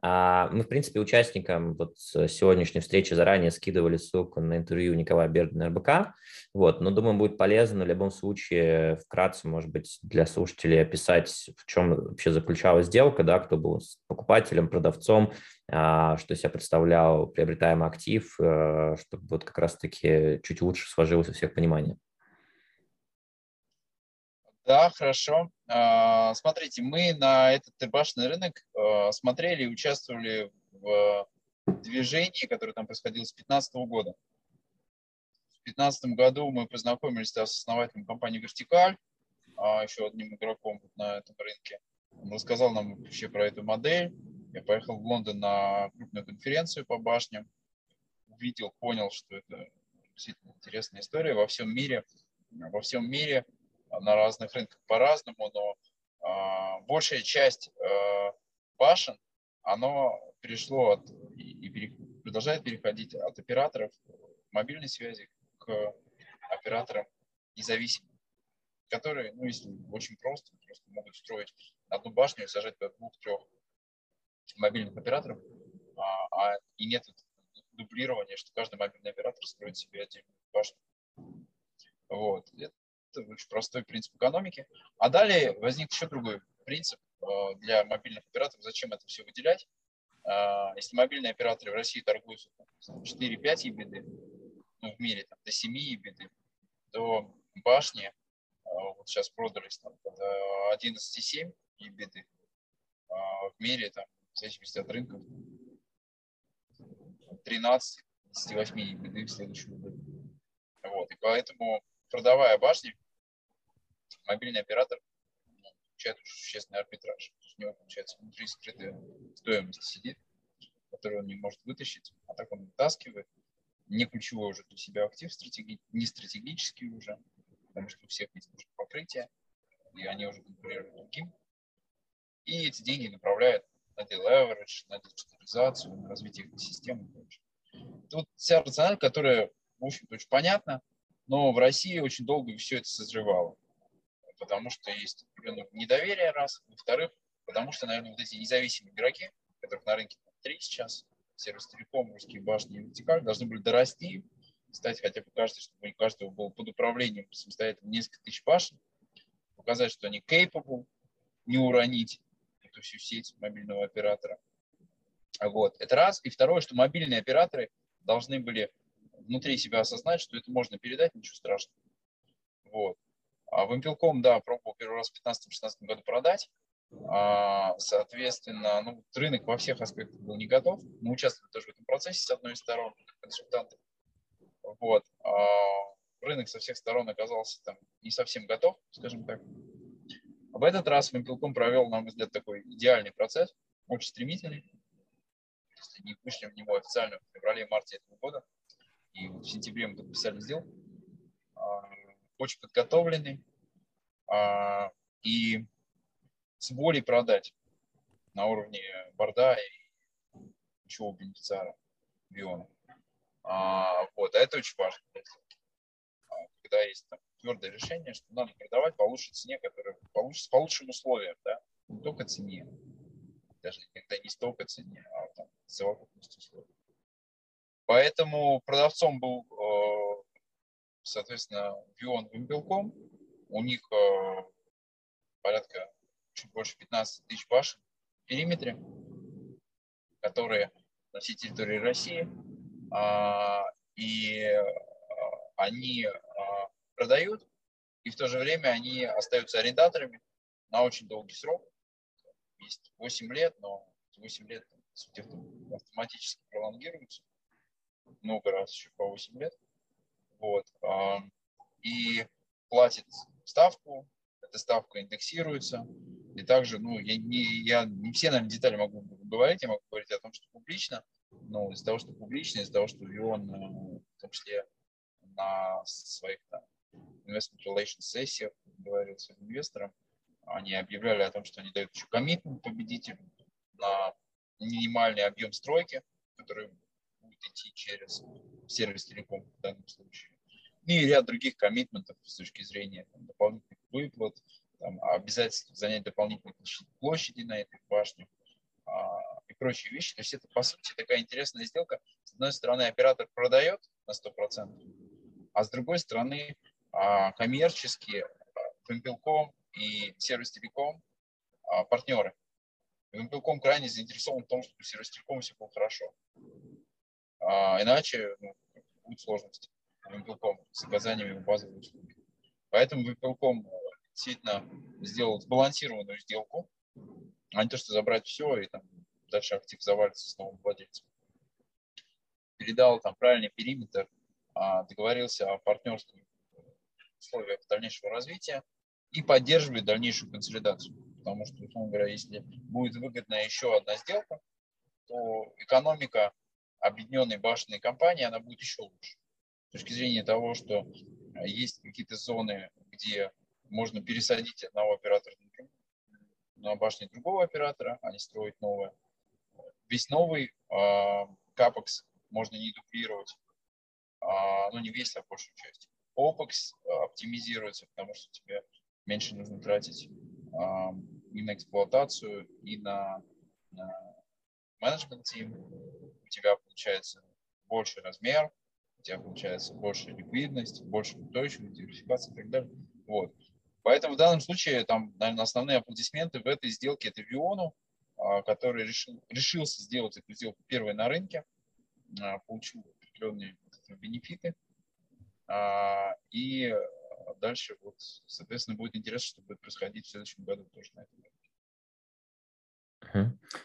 А мы, в принципе, участникам вот сегодняшней встречи заранее скидывали ссылку на интервью Николая Бердина РБК. Вот, но думаю, будет полезно в любом случае вкратце, может быть, для слушателей описать, в чем вообще заключалась сделка, да, кто был покупателем, продавцом, а, что себя представлял приобретаемый актив, э, чтобы вот как раз-таки чуть лучше сложилось у всех понимание. Да, хорошо. А, смотрите, мы на этот башенный рынок а, смотрели и участвовали в движении, которое там происходило с 2015 года. В 2015 году мы познакомились с основателем компании «Вертикаль», а, еще одним игроком на этом рынке. Он рассказал нам вообще про эту модель. Я поехал в Лондон на крупную конференцию по башням, увидел, понял, что это действительно интересная история во всем мире. Во всем мире на разных рынках по-разному, но э, большая часть э, башен, оно перешло от, и, и пере, продолжает переходить от операторов мобильной связи к операторам независимым, которые, ну, если очень просто, просто могут строить одну башню и сажать до двух-трех мобильных операторов, а, а, и нет дублирования, что каждый мобильный оператор строит себе отдельную башню. Вот. Простой принцип экономики. А далее возник еще другой принцип э, для мобильных операторов. Зачем это все выделять? Э, если мобильные операторы в России торгуют 4-5 ебиды, ну, в мире там, до 7 ебиды, то башни э, вот сейчас продались там, 11,7 ебиды, в мире там, в зависимости от рынка 13 28 ебиды в следующем году. Вот, и поэтому продавая башни, мобильный оператор получает уже существенный арбитраж. есть у него, получается, внутри скрытая стоимость сидит, которую он не может вытащить, а так он вытаскивает. Не ключевой уже для себя актив, стратеги... не стратегический уже, потому что у всех есть уже покрытие, и они уже конкурируют другим. И эти деньги направляют на deleverage, на диджитализацию, на развитие экосистемы и прочее. Тут вся рациональ, которая, в общем-то, очень понятна, но в России очень долго все это созревало. Потому что есть недоверие, раз. Во-вторых, потому что, наверное, вот эти независимые игроки, которых на рынке три сейчас, сервис Телеком, русские башни и вертикаль, должны были дорасти, стать хотя бы каждый, чтобы у каждого был под управлением самостоятельно несколько тысяч башен, показать, что они capable, не уронить эту всю сеть мобильного оператора. Вот. Это раз. И второе, что мобильные операторы должны были внутри себя осознать, что это можно передать, ничего страшного. Вот. А Вимпелком, да, пробовал первый раз в 2015-2016 году продать. А, соответственно, ну, рынок во всех аспектах был не готов. Мы участвовали тоже в этом процессе с одной из сторон, консультантов. Вот. А рынок со всех сторон оказался там не совсем готов, скажем так. В этот раз Вимпелком провел, на мой взгляд, такой идеальный процесс, очень стремительный. Если не вышли в него официально в феврале-марте этого года, и в сентябре мы подписали сделку, очень подготовленный, а, и с волей продать на уровне борда и ключевого бенефициара Биона. А, вот, а это очень важно. Когда есть там, твердое решение, что надо продавать по лучшей цене, которая получится по лучшим условиям, да, не только цене, даже иногда не столько цене, а там совокупность условий. Поэтому продавцом был, э, соответственно, Vion Вимпелком. У них э, порядка чуть больше 15 тысяч башен в периметре, которые на всей территории России. А, и э, они продают, и в то же время они остаются арендаторами на очень долгий срок. Есть 8 лет, но 8 лет автоматически пролонгируются много раз еще по 8 лет. Вот. И платит ставку, эта ставка индексируется. И также, ну, я не, я не все, наверное, детали могу говорить, я могу говорить о том, что публично, но из-за того, что публично, из-за того, что ВИОН, э, в том числе на своих там, investment relations сессиях говорил с инвестором, они объявляли о том, что они дают еще коммитмент победителю на минимальный объем стройки, который идти через сервис телеком в данном случае. И ряд других коммитментов с точки зрения там, дополнительных выплат, там, обязательств занять дополнительные площади на этой башне а, и прочие вещи. То есть это, по сути, такая интересная сделка. С одной стороны, оператор продает на 100%, а с другой стороны, а, коммерчески Вимпелком и сервис телеком а, партнеры. Вимпелком крайне заинтересован в том, чтобы сервис телеком все было хорошо. А иначе ну, будут сложности Вимпелком с оказаниями базовой услуги. Поэтому Вимпелком действительно сделал сбалансированную сделку, а не то, что забрать все и там дальше актив завалится с новым владельцем. Передал там правильный периметр, а, договорился о партнерских условиях дальнейшего развития и поддерживает дальнейшую консолидацию. Потому что, условно говоря, если будет выгодна еще одна сделка, то экономика объединенной башенной компании, она будет еще лучше. Точки зрения того, что э, есть какие-то зоны, где можно пересадить одного оператора на башне другого оператора, а не строить новое. Весь новый э, капекс можно не дублировать, э, ну не весь, а большую часть. OPEX оптимизируется, потому что тебе меньше нужно тратить э, и на эксплуатацию, и на, на менеджмент тим тебя получается больше размер, у тебя получается больше ликвидность, больше устойчивость, диверсификация и так далее. Вот. Поэтому в данном случае, там, наверное, основные аплодисменты в этой сделке это Виону, а, который решил, решился сделать эту сделку первой на рынке, а, получил определенные бенефиты. А, и дальше, вот, соответственно, будет интересно, что будет происходить в следующем году тоже на этом рынке.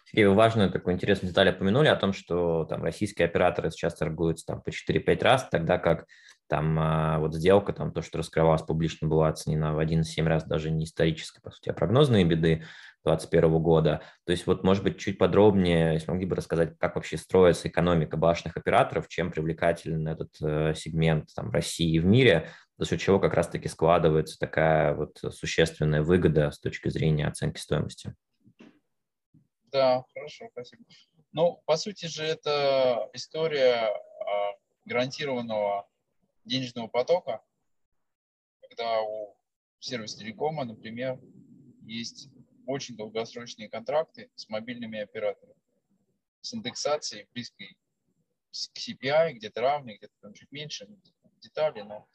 Сергей, вы важную такую интересную деталь упомянули о том, что там российские операторы сейчас торгуются там по 4-5 раз, тогда как там а, вот сделка, там то, что раскрывалось публично, была оценена в 1,7 раз даже не исторической, по сути, а прогнозные беды. 2021 года. То есть вот, может быть, чуть подробнее, если могли бы рассказать, как вообще строится экономика башенных операторов, чем привлекателен этот э, сегмент там, России и в мире, за счет чего как раз-таки складывается такая вот существенная выгода с точки зрения оценки стоимости. Да, хорошо, спасибо. Ну, по сути же, это история а, гарантированного денежного потока, когда у сервис телекома, например, есть очень долгосрочные контракты с мобильными операторами с индексацией близкой к CPI, где-то равной, где-то там чуть меньше, детали, но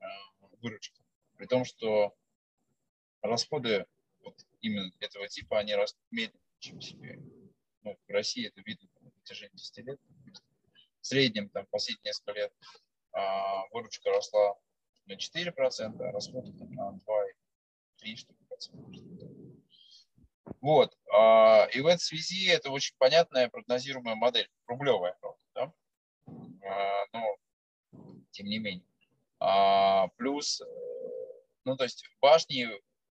э, выручка. При том, что расходы вот именно этого типа, они растут медленнее, чем CPI. Ну, в России это видно на протяжении 10 лет. В среднем там последние несколько лет а, выручка росла на 4%, а расходы там, на 2,3 штуки процента. Вот. А, и в этой связи это очень понятная прогнозируемая модель, рублевая, правда, да? А, но тем не менее. А, плюс, э, ну, то есть башни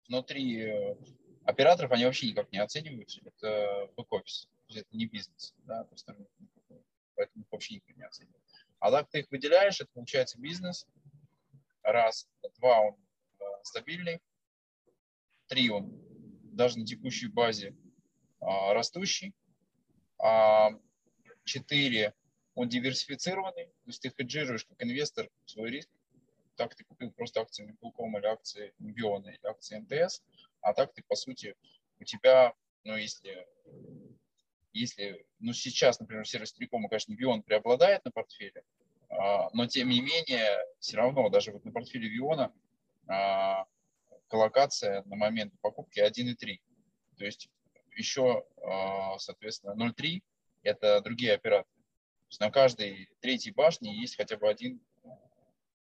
внутри э, операторов, они вообще никак не оцениваются. Это бэк-офис, это не бизнес, да, поэтому вообще никак не оценивают. А так ты их выделяешь, это получается бизнес. Раз, два, он э, стабильный. Три, он даже на текущей базе а, растущий. А, четыре, он диверсифицированный, то есть ты хеджируешь как инвестор свой риск. Так ты купил просто акции Меблком или акции Биона или акции МТС, а так ты, по сути, у тебя, ну, если, если ну, сейчас, например, сервис Телекома, конечно, Бион преобладает на портфеле, а, но тем не менее, все равно, даже вот на портфеле Виона а, коллокация на момент покупки 1,3. То есть еще, а, соответственно, 0,3 – это другие операторы. То есть на каждой третьей башне есть хотя бы один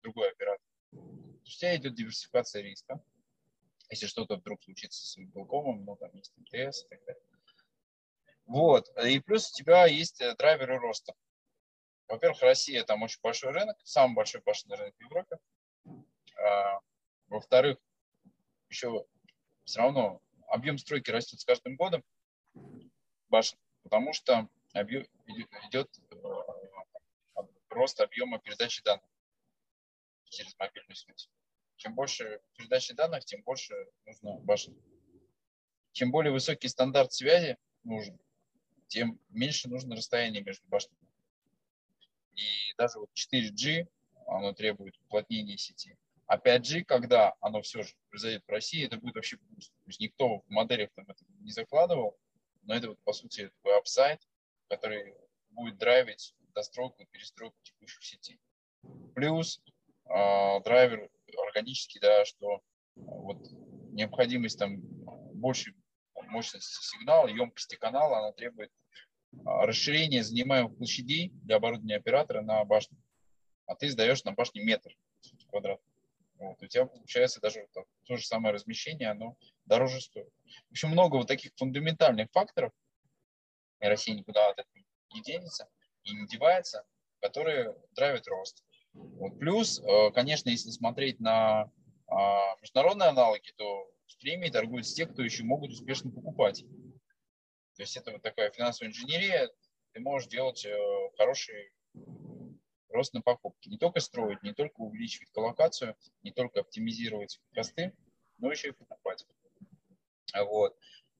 другой оператор. То есть у тебя идет диверсификация риска. Если что-то вдруг случится с Белкомом, ну, там есть МТС и так далее. Вот. И плюс у тебя есть э, драйверы роста. Во-первых, Россия там очень большой рынок, самый большой башенный рынок в Европе. А, во-вторых, еще все равно объем стройки растет с каждым годом потому что объем, идет э, рост объема передачи данных через мобильную связь. Чем больше передачи данных, тем больше нужно башен. Чем более высокий стандарт связи нужен, тем меньше нужно расстояние между башнями. И даже вот 4G, оно требует уплотнения сети. А 5G, когда оно все же произойдет в России, это будет вообще boost. То есть никто в моделях там это не закладывал, но это вот по сути такой upside, который будет драйвить достройку и перестройку текущих сетей. Плюс э, драйвер органический, да, что вот необходимость там большей мощности сигнала, емкости канала, она требует а, расширение занимаемых площадей для оборудования оператора на башню. А ты сдаешь на башне метр квадрат. Вот, у тебя получается даже то, то же самое размещение, оно дороже стоит. В общем, много вот таких фундаментальных факторов, и Россия никуда от этого не денется и не девается, которые драйвят рост. Плюс, э, конечно, если смотреть на а, международные аналоги, то с премией торгуют те, кто еще могут успешно покупать. То есть это вот такая финансовая инженерия. Ты можешь делать э, хороший рост на покупки. Не только строить, не только увеличивать коллокацию, не только оптимизировать косты, но еще и покупать. Вот.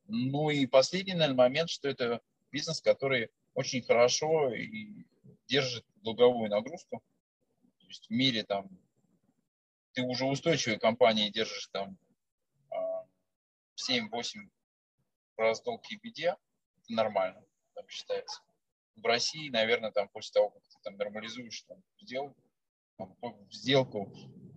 Ну и последний, наверное, момент, что это бизнес, который очень хорошо и держит долговую нагрузку. То есть в мире там ты уже устойчивые компании держишь там 7-8 раз и беде, это нормально, так считается. В России, наверное, там после того, как ты там нормализуешь там, сделку, там, сделку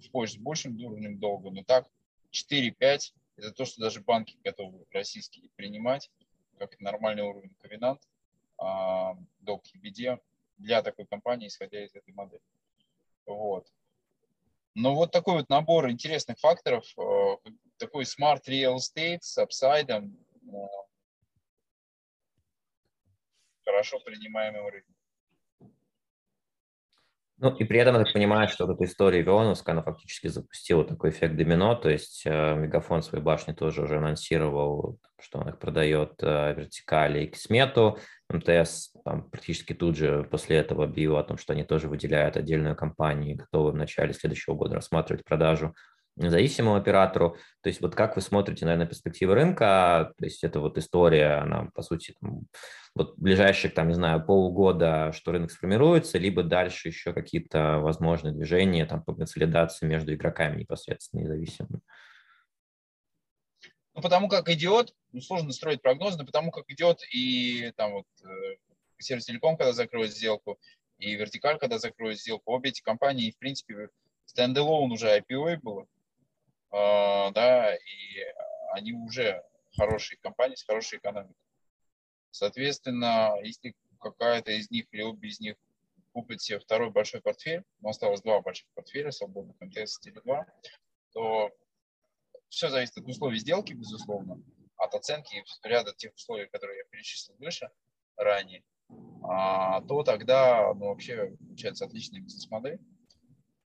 входишь с большим уровнем долга, но так 4-5 это то, что даже банки готовы российские принимать, как нормальный уровень ковенант, а, долг беде для такой компании, исходя из этой модели. Вот. Но вот такой вот набор интересных факторов, э, такой smart real estate с апсайдом, хорошо принимаемым рынком. Ну и при этом я так понимаю, что вот эта история Вионовска, она фактически запустила такой эффект домино, то есть э, Мегафон свои башни тоже уже анонсировал, что он их продает э, вертикали и Кисмету, МТС там, практически тут же после этого объявил о том, что они тоже выделяют отдельную компанию и готовы в начале следующего года рассматривать продажу независимому оператору. То есть вот как вы смотрите, наверное, перспективы рынка, то есть это вот история, она, по сути, там, вот ближайших, там, не знаю, полгода, что рынок сформируется, либо дальше еще какие-то возможные движения там, по консолидации между игроками непосредственно независимыми? Ну, потому как идет, ну, сложно строить прогнозы, но потому как идет и там вот э, сервис Телеком, когда закроет сделку, и Вертикаль, когда закроет сделку, обе эти компании, в принципе, стендалон уже IPO было, да, и они уже хорошие компании с хорошей экономикой. Соответственно, если какая-то из них или обе из них купит себе второй большой портфель, но осталось два больших портфеля, свободных МТС или два, то все зависит от условий сделки, безусловно, от оценки и ряда тех условий, которые я перечислил выше ранее, а, то тогда ну, вообще получается отличная бизнес-модель.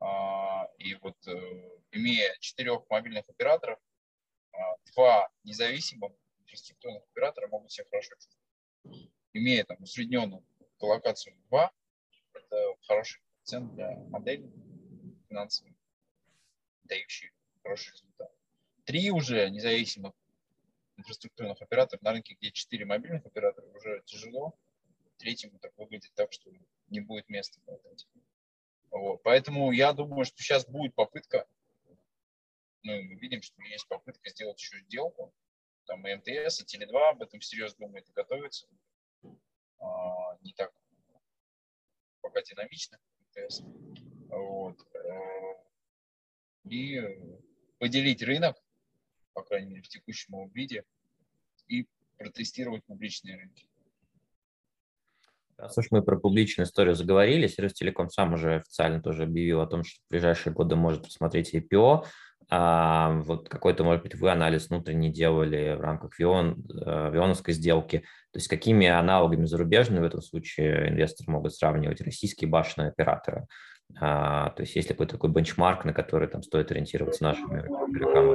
А, и вот э, имея четырех мобильных операторов, а, два независимых инфраструктурных оператора могут себя хорошо чувствовать имея там усредненную коллокацию 2, это хороший коэффициент для модели финансовой, дающий хороший результат. Три уже независимых инфраструктурных операторов на рынке, где четыре мобильных оператора, уже тяжело. Третьему так выглядит так, что не будет места. Вот. Поэтому я думаю, что сейчас будет попытка, ну, мы видим, что есть попытка сделать еще сделку, там и МТС, и Теле2 об этом серьезно думает и готовится. А, не так пока динамично МТС. Вот. Э, и поделить рынок, по крайней мере, в текущем его виде, и протестировать публичные рынки. Раз уж мы про публичную историю заговорили, Сервис Телеком сам уже официально тоже объявил о том, что в ближайшие годы может рассмотреть IPO. А, вот какой-то, может быть, вы анализ внутренний делали в рамках Вион, э, Вионовской сделки. То есть какими аналогами зарубежными в этом случае инвесторы могут сравнивать российские башенные операторы? А, то есть есть ли какой-то такой бенчмарк, на который там стоит ориентироваться нашими игрокам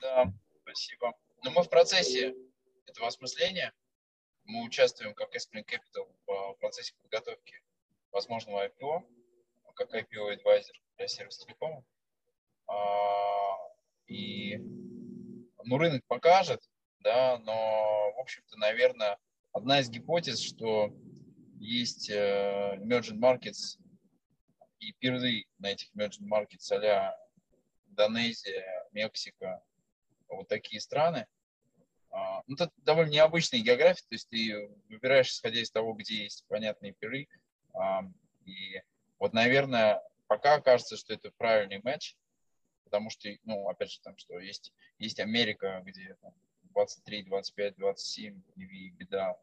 Да, спасибо. Но мы в процессе этого осмысления, мы участвуем как Espring Capital в процессе подготовки возможного IPO, как IPO advisor для сервиса телекома. А, и ну, рынок покажет, да, но, в общем-то, наверное, одна из гипотез, что есть э, emerging markets и пиры на этих emerging markets а Индонезия, Мексика, вот такие страны. А, ну, это довольно необычная география, то есть ты выбираешь, исходя из того, где есть понятные пиры. И вот, наверное, пока кажется, что это правильный матч, потому что, ну, опять же, там, что есть, есть Америка, где там, 23, 25, 27, и беда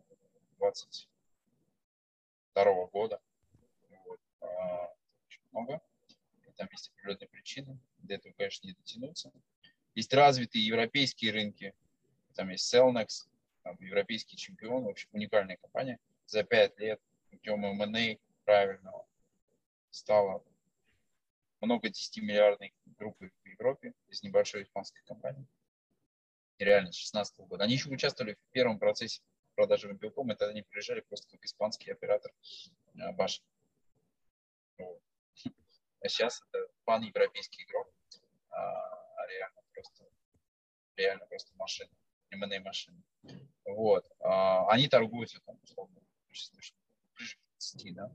22 года. Вот. А, очень много. И там есть определенные причины. До этого, конечно, не дотянуться. Есть развитые европейские рынки. Там есть Cellnex, там, европейский чемпион, в общем, уникальная компания. За 5 лет путем M&A правильного стало много 10-миллиардной группы в Европе из небольшой испанской компании. И реально, с 2016 года. Они еще участвовали в первом процессе продажи Вимпелком, и тогда они приезжали просто как испанский оператор э, Баш. А сейчас это пан-европейский игрок, а реально просто, реально просто машина, M&A машина. Вот. А, они торгуются там, условно, ближе к 20, да.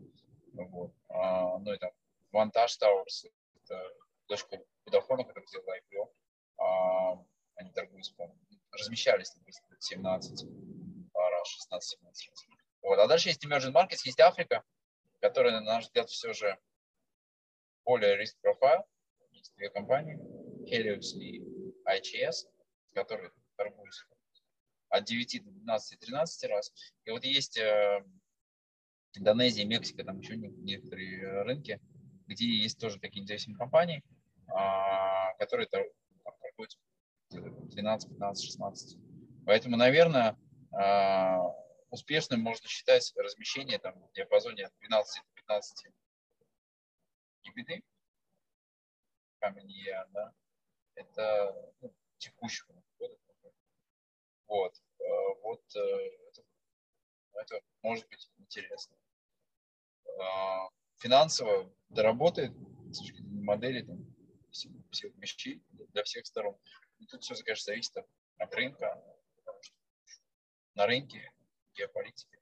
Вот. А, ну и там Vantage Towers, это дочка Vodafone, которая сделала IPO. А, они торгуются, по размещались там 17 раз, 16-17 раз. Вот. А дальше есть Emerging Markets, есть Африка, которая, на наш взгляд, все же более риск профайл. Есть две компании, Helios и IHS, которые торгуются от 9 до 12, 13 раз. И вот есть э, Индонезия, Мексика, там еще некоторые рынки, где есть тоже такие независимые компании, а, которые торгуют 12, 15, 16. Поэтому, наверное, а, успешным можно считать размещение там, в диапазоне от 12 до 15 гибиты камень да, это ну, текущего. Вот, э, вот э, это, это может быть интересно. А, финансово доработает с точки зрения модели там, всех, вещей для всех сторон. И тут все, конечно, зависит от, рынка. На рынке геополитики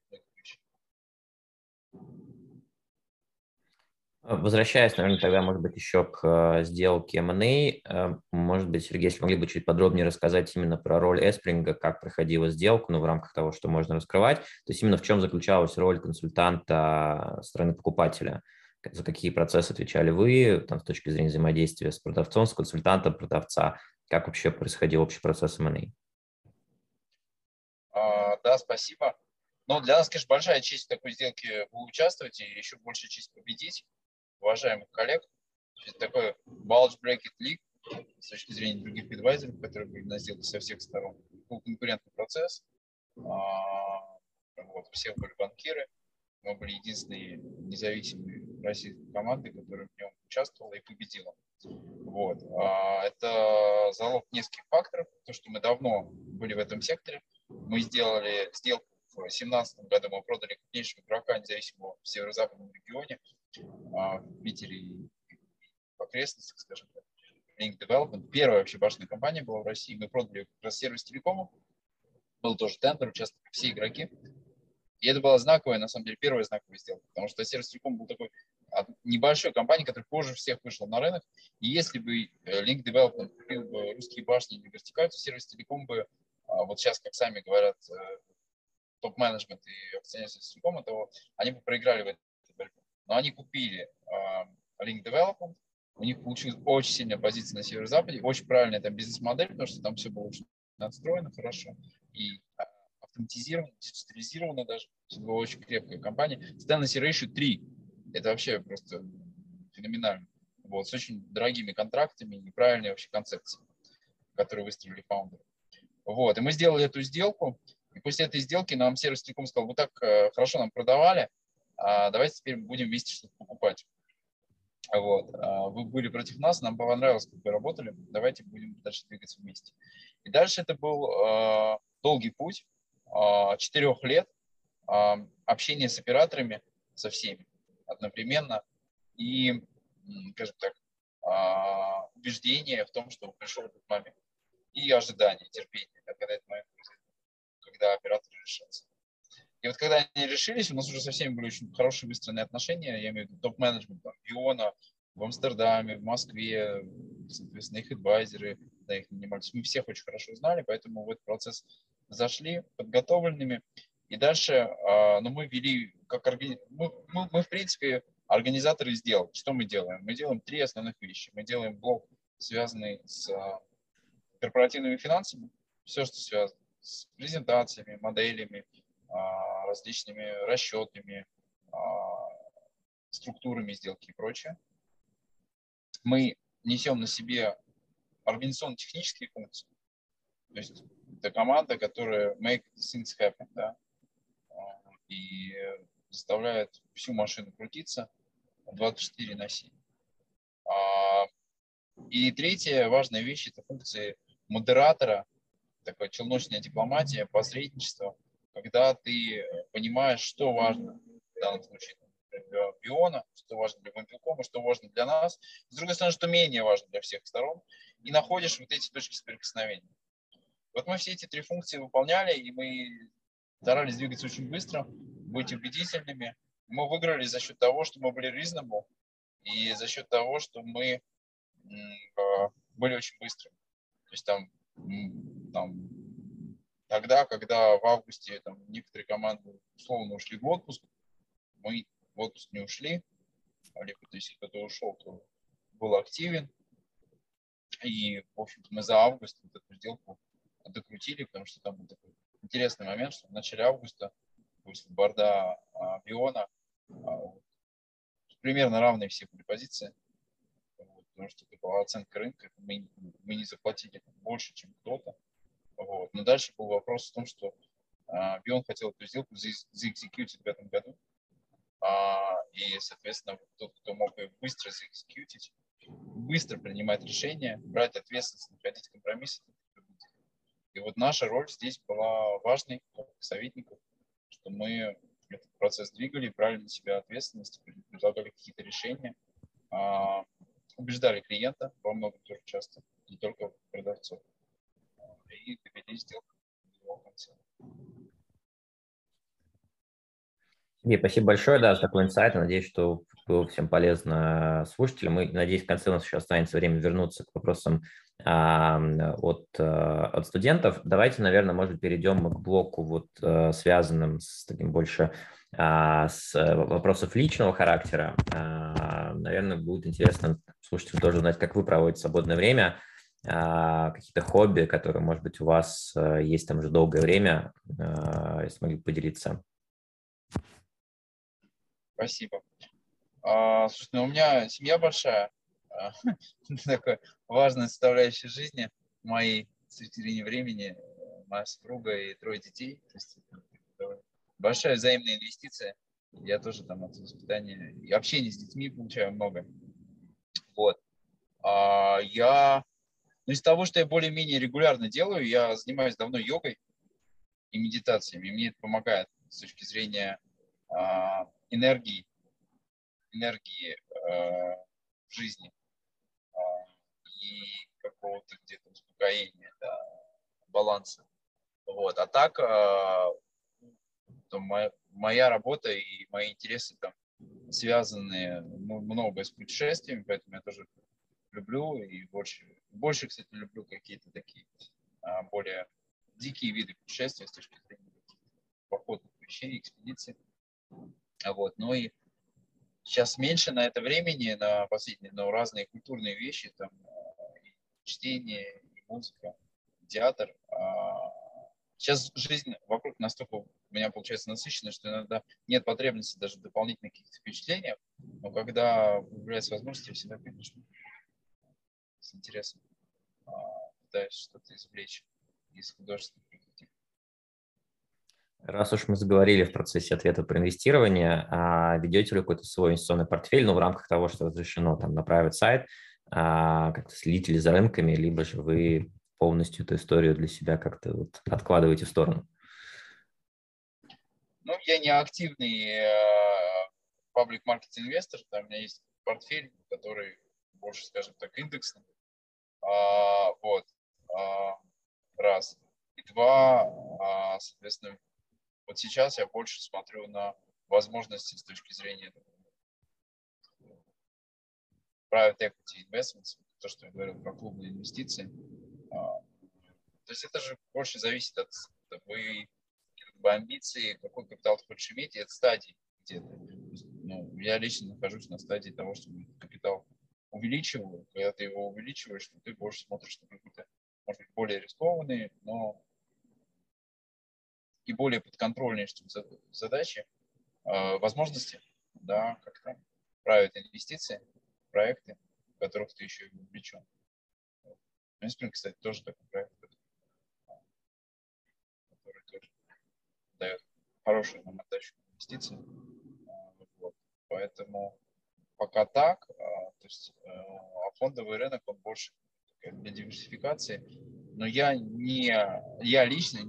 Возвращаясь, наверное, тогда, может быть, еще к э, сделке M&A, э, может быть, Сергей, если могли бы чуть подробнее рассказать именно про роль Эспринга, как проходила сделка, ну, в рамках того, что можно раскрывать, то есть именно в чем заключалась роль консультанта стороны покупателя, за какие процессы отвечали вы, там, с точки зрения взаимодействия с продавцом, с консультантом продавца, как вообще происходил общий процесс M&A? А, да, спасибо. Ну, для нас, конечно, большая честь в такой сделке вы участвовать и еще больше честь победить уважаемых коллег. Это такой bulge bracket league с точки зрения других адвайзеров, которые были на сделке со всех сторон. Был конкурентный процесс. А, вот, все были банкиры. Мы были единственные независимые российские команды, которая в нем участвовала и победила. Вот. А, это залог нескольких факторов. То, что мы давно были в этом секторе. Мы сделали сделку в 2017 году, мы продали крупнейшего игрока независимого в северо-западном регионе в Питере и в окрестностях, скажем так. Link Development. Первая вообще башенная компания была в России. Мы продали как раз сервис телекому. Был тоже тендер, участвовали все игроки. И это была знаковая, на самом деле, первая знаковая сделка, потому что сервис телеком был такой небольшой компанией, которая позже всех вышел на рынок. И если бы э, Link Development купил бы русские башни или вертикаль, то сервис телеком бы, а, вот сейчас, как сами говорят, э, топ-менеджмент и акционеры сервис телекома, то они бы проиграли в этой но они купили э, Link Development, у них получилась очень сильная позиция на северо-западе, очень правильная там бизнес-модель, потому что там все было очень надстроено хорошо и а, автоматизировано, диджитализировано даже. Это была очень крепкая компания. Tenancy Ratio 3. Это вообще просто феноменально. Вот, с очень дорогими контрактами и правильной вообще концепцией, которую выстроили фаундеры. Вот, и мы сделали эту сделку, и после этой сделки нам сервис Телеком сказал, вы так э, хорошо нам продавали, а давайте теперь будем вместе что-то покупать. Вот. А вы были против нас, нам понравилось, как вы работали, давайте будем дальше двигаться вместе. И дальше это был э, долгий путь, э, четырех лет э, общения с операторами, со всеми одновременно, и, скажем так, э, убеждение в том, что пришел этот момент, и ожидание, терпение, когда этот момент произойдет, когда оператор решится. И вот когда они решились, у нас уже со всеми были очень хорошие выстроенные отношения, я имею в виду топ-менеджмент, там, Биона, в Амстердаме, в Москве, соответственно, их адвайзеры, да, их нанимались. Мы всех очень хорошо знали, поэтому в этот процесс зашли подготовленными. И дальше, а, ну, мы вели, как органи... мы, мы, мы, в принципе, организаторы сделок. Что мы делаем? Мы делаем три основных вещи. Мы делаем блок, связанный с а, корпоративными финансами, все, что связано с презентациями, моделями, различными расчетами, а, структурами сделки и прочее. Мы несем на себе организационно-технические функции. То есть это команда, которая make things happen, да, а, и заставляет всю машину крутиться 24 на 7. И третья важная вещь – это функции модератора, такая челночная дипломатия, посредничество – когда ты понимаешь, что важно в данном случае для Биона, что важно для Мобилкома, что важно для нас, с другой стороны, что менее важно для всех сторон, и находишь вот эти точки соприкосновения. Вот мы все эти три функции выполняли, и мы старались двигаться очень быстро, быть убедительными. Мы выиграли за счет того, что мы были reasonable, и за счет того, что мы а, были очень быстрыми. То есть там, там Тогда, когда в августе там, некоторые команды условно ушли в отпуск, мы в отпуск не ушли, либо если кто-то ушел, то был активен. И, в общем-то, мы за август вот эту сделку докрутили, потому что там был такой интересный момент, что в начале августа после борда а, Биона а, примерно равные все были позиции, вот, потому что это была оценка рынка, мы, мы не заплатили больше, чем кто-то, вот. Но дальше был вопрос в том, что Бион хотел эту сделку заэкзекьютить в этом году. А, и, соответственно, тот, кто мог ее быстро заэкзекьютить, быстро принимать решения, брать ответственность, находить компромиссы. И вот наша роль здесь была важной, как советников, что мы этот процесс двигали, брали на себя ответственность, предлагали какие-то решения, а, убеждали клиента во многом тоже часто, не только продавцов, и довели сделку до его конца. Сергей, спасибо большое, да, за такой инсайт. Надеюсь, что было всем полезно слушателям. Мы, надеюсь, в конце у нас еще останется время вернуться к вопросам а, от, а, от студентов. Давайте, наверное, может перейдем к блоку, вот, а, связанным с таким больше а, с вопросов личного характера. А, наверное, будет интересно слушателям тоже узнать, как вы проводите свободное время, какие-то хобби, которые, может быть, у вас а, есть там уже долгое время, а, если могли поделиться. Спасибо. А, слушай, ну у меня семья большая, а, такая важная составляющая жизни моей с времени, моя супруга и трое детей. То есть большая взаимная инвестиция. Я тоже там от воспитания и общения с детьми получаю много. Вот. А я, ну, из того, что я более-менее регулярно делаю, я занимаюсь давно йогой и медитациями. И мне это помогает с точки зрения а, энергии, энергии э, в жизни э, и какого-то где-то успокоения, да, баланса. Вот. А так, э, то моя, моя работа и мои интересы там связаны ну, много с путешествиями, поэтому я тоже люблю и больше, больше, кстати, люблю какие-то такие а, более дикие виды путешествия с точки зрения походных вещей, экспедиций. Вот. Ну и сейчас меньше на это времени, на последние, но разные культурные вещи, там, и чтение, и музыка, и театр. А, сейчас жизнь вокруг настолько у меня получается насыщенная, что иногда нет потребности даже дополнительных каких-то впечатлениях, но когда появляется возможность, я всегда, конечно, с интересом а, пытаюсь что-то извлечь из художественных Раз уж мы заговорили в процессе ответа про инвестирование, а ведете ли какой-то свой инвестиционный портфель, ну, в рамках того, что разрешено там на private сайт, а, как-то следите ли за рынками, либо же вы полностью эту историю для себя как-то вот откладываете в сторону? Ну, я не активный паблик маркет инвестор, там у меня есть портфель, который больше, скажем так, индексный. А, вот. А, раз. И два, а, соответственно, вот сейчас я больше смотрю на возможности с точки зрения private equity investments, то, что я говорил про клубные инвестиции. А, то есть это же больше зависит от вы как бы, амбиции, какой капитал ты хочешь иметь, и от стадии где-то. Ну, я лично нахожусь на стадии того, что капитал увеличиваю. Когда ты его увеличиваешь, то ты больше смотришь на какие-то, может быть, более рискованные, но и более подконтрольные чтобы задачи, а, возможности, да, как там, правят инвестиции, проекты, в которых ты еще и вовлечен. Инспринг, кстати, тоже такой проект, который тоже дает хорошую нам отдачу инвестиций. А, вот. Поэтому пока так, а, то есть а фондовый рынок, он больше для диверсификации, но я не, я лично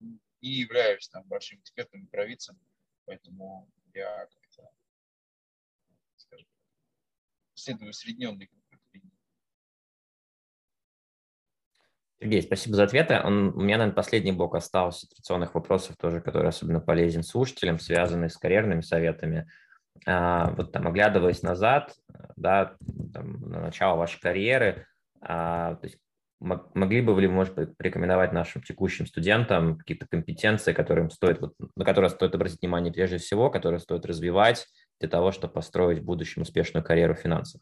не являюсь там большим экспертом и провидцем, поэтому я как-то, следую усредненной Сергей, спасибо за ответы. Он, у меня, наверное, последний блок остался традиционных вопросов тоже, который особенно полезен слушателям, связанный с карьерными советами. А, вот там, оглядываясь назад, да, там, на начало вашей карьеры, а, то есть Могли бы вы, может быть, порекомендовать нашим текущим студентам какие-то компетенции, которым стоит, вот, на которые стоит обратить внимание прежде всего, которые стоит развивать для того, чтобы построить в будущем успешную карьеру в финансах?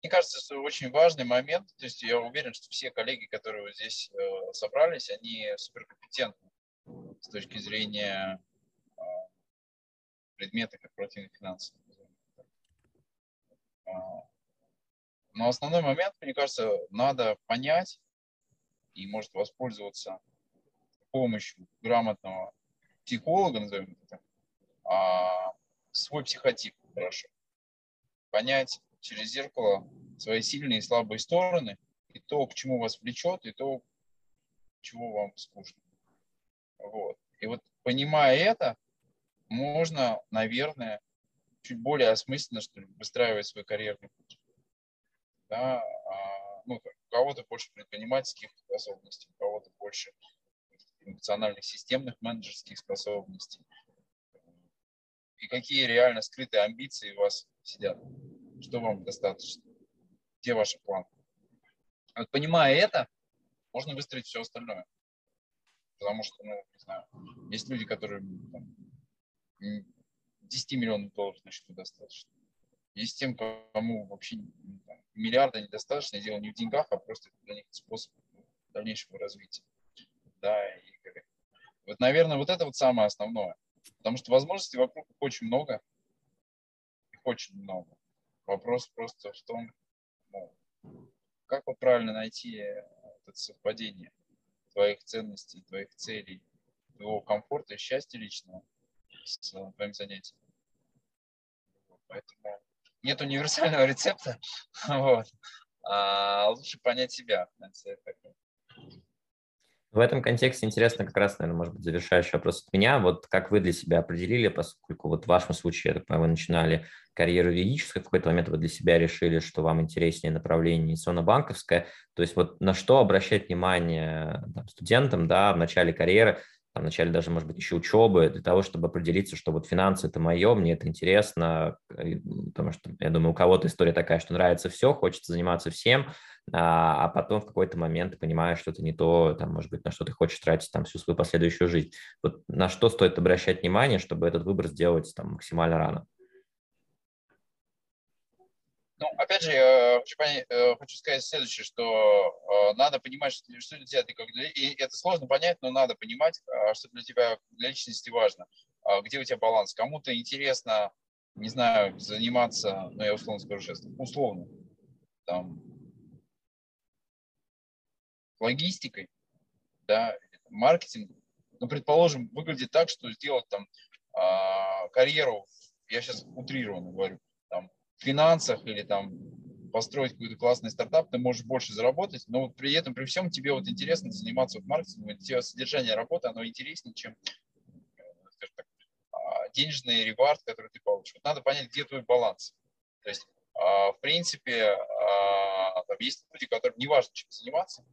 Мне кажется, это очень важный момент. То есть я уверен, что все коллеги, которые здесь э, собрались, они суперкомпетентны с точки зрения э, предмета корпоративных финансов. А, но основной момент, мне кажется, надо понять, и может воспользоваться помощью грамотного психолога, назовем это, а, свой психотип хорошо. Понять через зеркало свои сильные и слабые стороны и то, к чему вас влечет, и то, чего вам скучно. Вот. И вот понимая это, можно, наверное, чуть более осмысленно, что ли, выстраивать свой карьерный путь. Да, а, ну, у кого-то больше предпринимательских способностей, у кого-то больше эмоциональных системных менеджерских способностей. И какие реально скрытые амбиции у вас сидят, что вам достаточно, где ваши планы. Вот понимая это, можно выстроить все остальное. Потому что, ну, не знаю, есть люди, которые там, 10 миллионов долларов на счету достаточно. Есть тем, кому вообще там, миллиарда недостаточно, дело не в деньгах, а просто для них способ дальнейшего развития. Да, и вот, наверное, вот это вот самое основное. Потому что возможностей вокруг очень много. Их очень много. Вопрос просто в том, ну, как вот правильно найти это совпадение твоих ценностей, твоих целей, твоего комфорта и счастья личного с твоим занятием. Поэтому нет универсального рецепта, вот. а лучше понять себя. В этом контексте интересно как раз, наверное, может быть, завершающий вопрос от меня. Вот как вы для себя определили, поскольку вот в вашем случае, я так понимаю, вы начинали карьеру юридическую, в какой-то момент вы для себя решили, что вам интереснее направление инвестиционно-банковское. То есть вот на что обращать внимание там, студентам да, в начале карьеры, в начале даже, может быть, еще учебы, для того, чтобы определиться, что вот финансы – это мое, мне это интересно, потому что, я думаю, у кого-то история такая, что нравится все, хочется заниматься всем, а, а потом в какой-то момент ты понимаешь, что это не то, там, может быть, на что ты хочешь тратить там всю свою последующую жизнь. Вот на что стоит обращать внимание, чтобы этот выбор сделать там максимально рано? Ну, опять же, хочу, понять, э, хочу сказать следующее, что э, надо понимать, что, для тебя ты как для... И это сложно понять, но надо понимать, а, что для тебя, для личности важно. А где у тебя баланс? Кому-то интересно, не знаю, заниматься, ну, я условно скажу сейчас, условно, там, логистикой, да, маркетингом. Ну, предположим, выглядит так, что сделать там а, карьеру, я сейчас утрированно говорю, финансах или там построить какой-то классный стартап, ты можешь больше заработать, но при этом, при всем тебе вот интересно заниматься вот маркетингом, тебе содержание работы, оно интереснее, чем так, а, денежный ревард, который ты получишь. Вот надо понять, где твой баланс. То есть, а, в принципе, там есть люди, которым не важно, чем заниматься,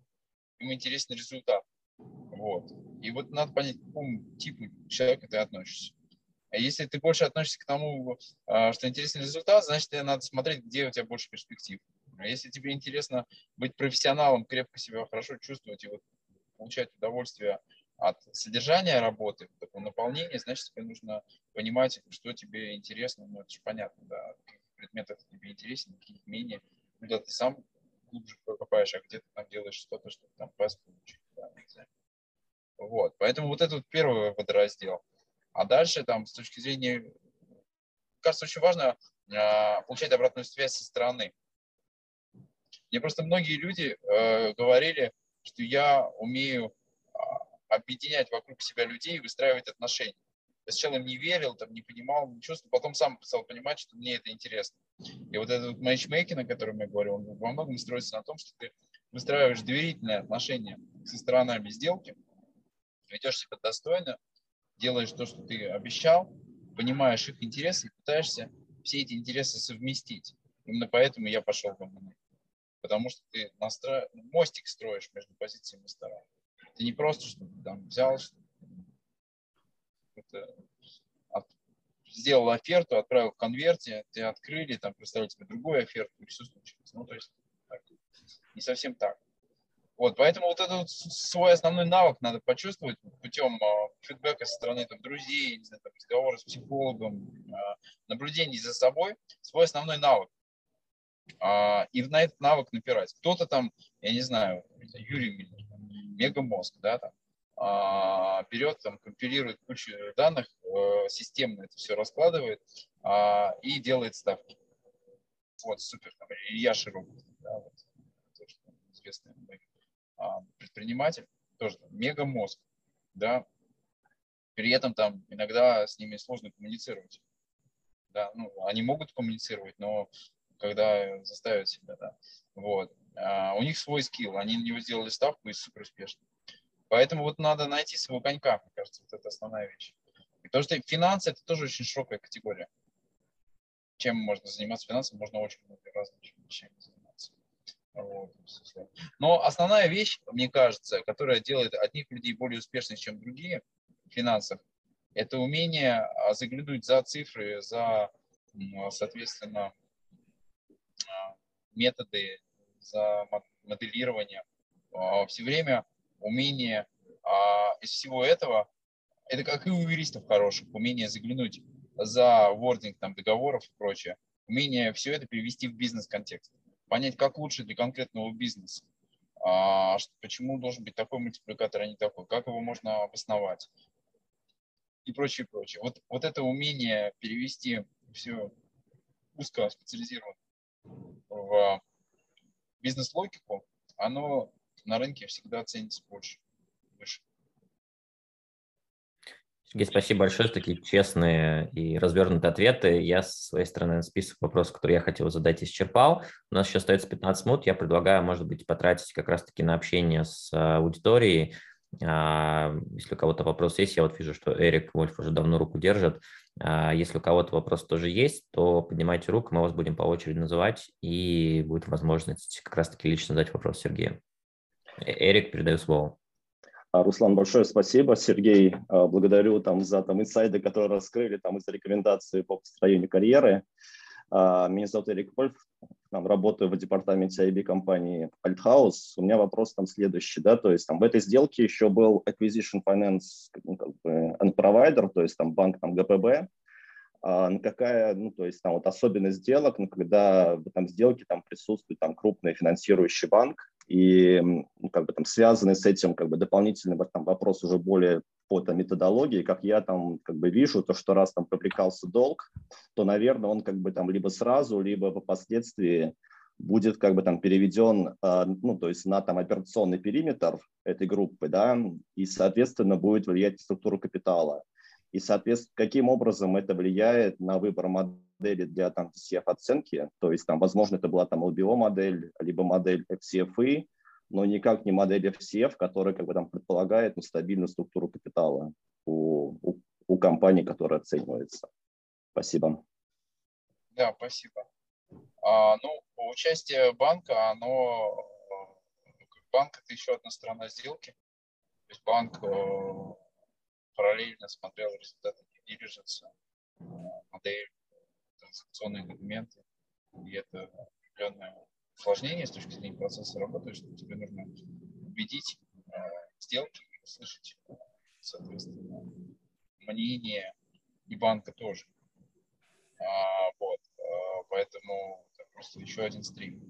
им интересен результат. Вот. И вот надо понять, к какому типу человека ты относишься. А если ты больше относишься к тому, а, что интересен результат, значит, тебе надо смотреть, где у тебя больше перспектив. А если тебе интересно быть профессионалом, крепко себя хорошо чувствовать и вот получать удовольствие от содержания работы, такого наполнения, значит, тебе нужно понимать, что тебе интересно. Ну, это же понятно, да, каких предметов тебе интересен, каких менее. Куда ты сам глубже покопаешь, а где ты там делаешь что-то, чтобы там пас получить. Да, вот, поэтому вот это вот первый водораздел. А дальше там с точки зрения, кажется, очень важно э, получать обратную связь со стороны. Мне просто многие люди э, говорили, что я умею э, объединять вокруг себя людей и выстраивать отношения. Я сначала им не верил, там, не понимал, не чувствовал, потом сам стал понимать, что мне это интересно. И вот этот вот матчмейкинг, о котором я говорю, он во многом строится на том, что ты выстраиваешь доверительные отношения со сторонами сделки, ведешь себя достойно, делаешь то, что ты обещал, понимаешь их интересы и пытаешься все эти интересы совместить. Именно поэтому я пошел в ММА. Потому что ты настро... мостик строишь между позициями сторон. Ты не просто что там взял, что это от, сделал оферту, отправил в конверте, тебе открыли, там представили тебе другую оферту, и все случилось. Ну, то есть так, не совсем так. Вот, поэтому вот этот свой основной навык надо почувствовать путем а, фидбэка со стороны там, друзей, не знаю, там, разговора с психологом, а, наблюдений за собой, свой основной навык. А, и на этот навык напирать. Кто-то там, я не знаю, Юрий Миллер, мегамозг, да, там, а, берет, там, компилирует кучу данных, э, системно это все раскладывает а, и делает ставки. Вот, супер. Там, Илья Широков, да, вот, а, предприниматель, тоже мега мозг, да, при этом там иногда с ними сложно коммуницировать. Да, ну, они могут коммуницировать, но когда заставят себя, да, вот. А у них свой скилл, они на него сделали ставку и супер успешно. Поэтому вот надо найти своего конька, мне кажется, вот это основная вещь. Потому что финансы – это тоже очень широкая категория. Чем можно заниматься финансами, можно очень много разных вещами заниматься. Но основная вещь, мне кажется, которая делает одних людей более успешными, чем другие в финансах, это умение а, заглянуть за цифры, за, соответственно, а, методы, за моделирование. А, Все время умение из всего этого, это как и у юристов хороших, умение заглянуть за вординг там, договоров и прочее, умение все это перевести в бизнес-контекст понять, как лучше для конкретного бизнеса, а, почему должен быть такой мультипликатор, а не такой, как его можно обосновать и прочее, прочее. Вот, вот это умение перевести все узко специализированно в бизнес-логику, оно на рынке всегда ценится больше, выше. Сергей, спасибо большое за такие честные и развернутые ответы. Я с своей стороны список вопросов, которые я хотел задать, исчерпал. У нас еще остается 15 минут. Я предлагаю, может быть, потратить как раз-таки на общение с а, аудиторией. А, если у кого-то вопрос есть, я вот вижу, что Эрик Вольф уже давно руку держит. А, если у кого-то вопрос тоже есть, то поднимайте руку, мы вас будем по очереди называть, и будет возможность как раз-таки лично задать вопрос Сергею. Э, Эрик, передаю слово. А, Руслан, большое спасибо. Сергей, а, благодарю там, за там, инсайды, которые раскрыли, там, из рекомендации по построению карьеры. А, меня зовут Эрик Вольф, там, работаю в департаменте IB компании Althouse. У меня вопрос там следующий, да, то есть там в этой сделке еще был Acquisition Finance ну, как бы, and Provider, то есть там банк там ГПБ. А, какая, ну, то есть там вот особенность сделок, ну, когда в этом сделке там присутствует там крупный финансирующий банк, и ну, как бы там связанный с этим как бы дополнительный там, вопрос уже более по там, методологии, как я там как бы вижу, то, что раз там привлекался долг, то, наверное, он как бы там либо сразу, либо по последствии будет как бы там переведен, а, ну, то есть на там операционный периметр этой группы, да, и, соответственно, будет влиять на структуру капитала. И, соответственно, каким образом это влияет на выбор модели для там DCF оценки, то есть там, возможно, это была там LBO модель, либо модель FCFI, но никак не модель FCF, которая как бы там предполагает ну, стабильную структуру капитала у, у, у компании, которая оценивается. Спасибо. Да, спасибо. А, ну, участие банка, оно банк это еще одна сторона сделки. То есть банк э, параллельно смотрел результаты diligence, модель, транзакционные документы. И это определенное усложнение с точки зрения процесса работы, что тебе нужно убедить э, сделки и услышать, соответственно, мнение и банка тоже. А, вот, а, поэтому это просто еще один стрим.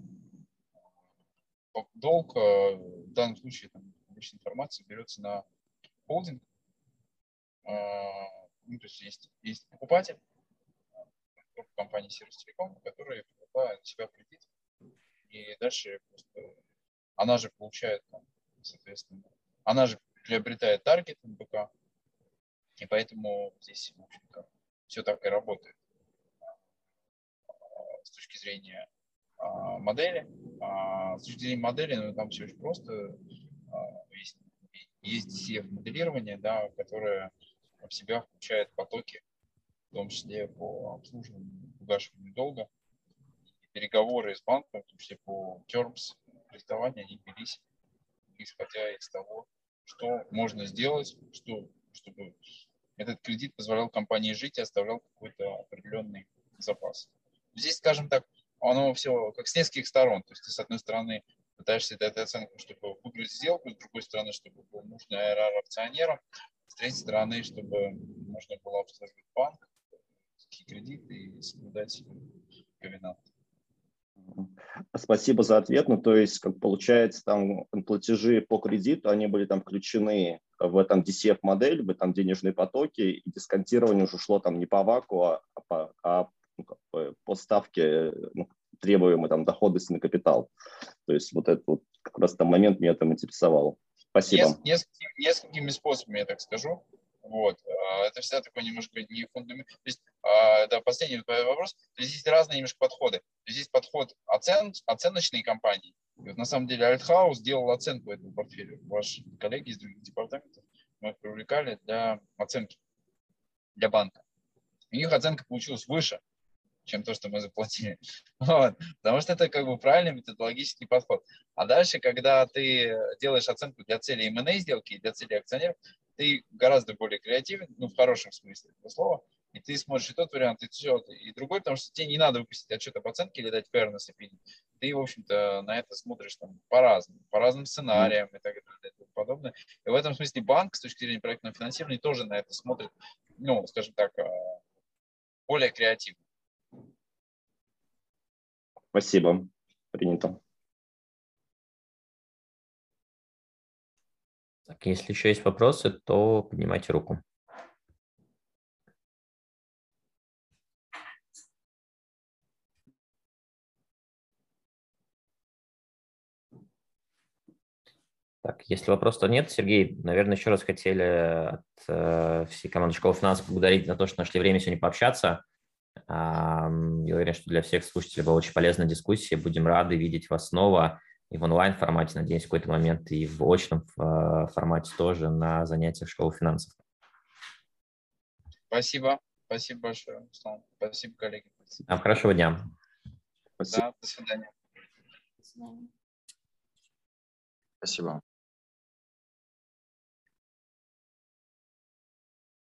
Долг э, в данном случае там, обычная информация берется на холдинг, ну, то есть есть, есть покупатель, группа компании Сервис Телеком, которая покупает на себя кредит, и дальше просто она же получает, там, соответственно, она же приобретает таргет МБК, и поэтому здесь, в общем-то, все так и работает с точки зрения а, модели. А, с точки зрения модели, ну, там все очень просто. Есть, есть DCF-моделирование, да, которое в себя включает потоки, в том числе по обслуживанию, погашиванию долга. И переговоры с банком, в том числе по terms кредитования, они велись, исходя из того, что можно сделать, что, чтобы этот кредит позволял компании жить и оставлял какой-то определенный запас. Здесь, скажем так, оно все как с нескольких сторон. То есть ты, с одной стороны, пытаешься дать оценку, чтобы выиграть сделку, с другой стороны, чтобы был нужный IRR акционерам, с третьей стороны, чтобы можно было обслуживать банк, такие кредиты и соблюдать ковенант. Спасибо за ответ. Ну, то есть, как получается, там платежи по кредиту, они были там включены в этом DCF-модель, в этом денежные потоки, и дисконтирование уже шло там не по ВАКу, а по, а, ну, по ставке ну, требуемой там доходности на капитал. То есть вот это вот как раз там момент меня там интересовал. Спасибо. Несколькими, несколькими способами, я так скажу. Вот. А, это всегда такой немножко не фундамент. То есть, а, да, последний вопрос. То есть, есть разные немножко подходы. То есть, есть подход оцен, оценочной компании. И вот на самом деле Альтхаус сделал оценку этого портфеля. Ваши коллеги из других департаментов мы их привлекали для оценки, для банка. У них оценка получилась выше, чем то, что мы заплатили. Вот. Потому что это как бы правильный методологический подход. А дальше, когда ты делаешь оценку для цели M&A сделки, для цели акционеров, ты гораздо более креативен, ну, в хорошем смысле этого слова, и ты смотришь и тот вариант, и тот, и другой, потому что тебе не надо выпустить отчет об оценке или дать fairness opinion. Ты, в общем-то, на это смотришь там по-разному, по разным сценариям и так далее и тому подобное. И в этом смысле банк с точки зрения проектного финансирования тоже на это смотрит, ну, скажем так, э, более креативно. Спасибо. Принято. Так, если еще есть вопросы, то поднимайте руку. Так, если вопросов нет, Сергей, наверное, еще раз хотели от э, всей команды школы финансов поблагодарить за то, что нашли время сегодня пообщаться. Я уверен, что для всех слушателей была очень полезная дискуссия. Будем рады видеть вас снова и в онлайн-формате, надеюсь, в какой-то момент, и в очном э, формате тоже на занятиях школы финансов. Спасибо. Спасибо большое, Руслан. Спасибо, коллеги. Спасибо. Хорошего дня. Спасибо. Да, до свидания. До свидания. Спасибо.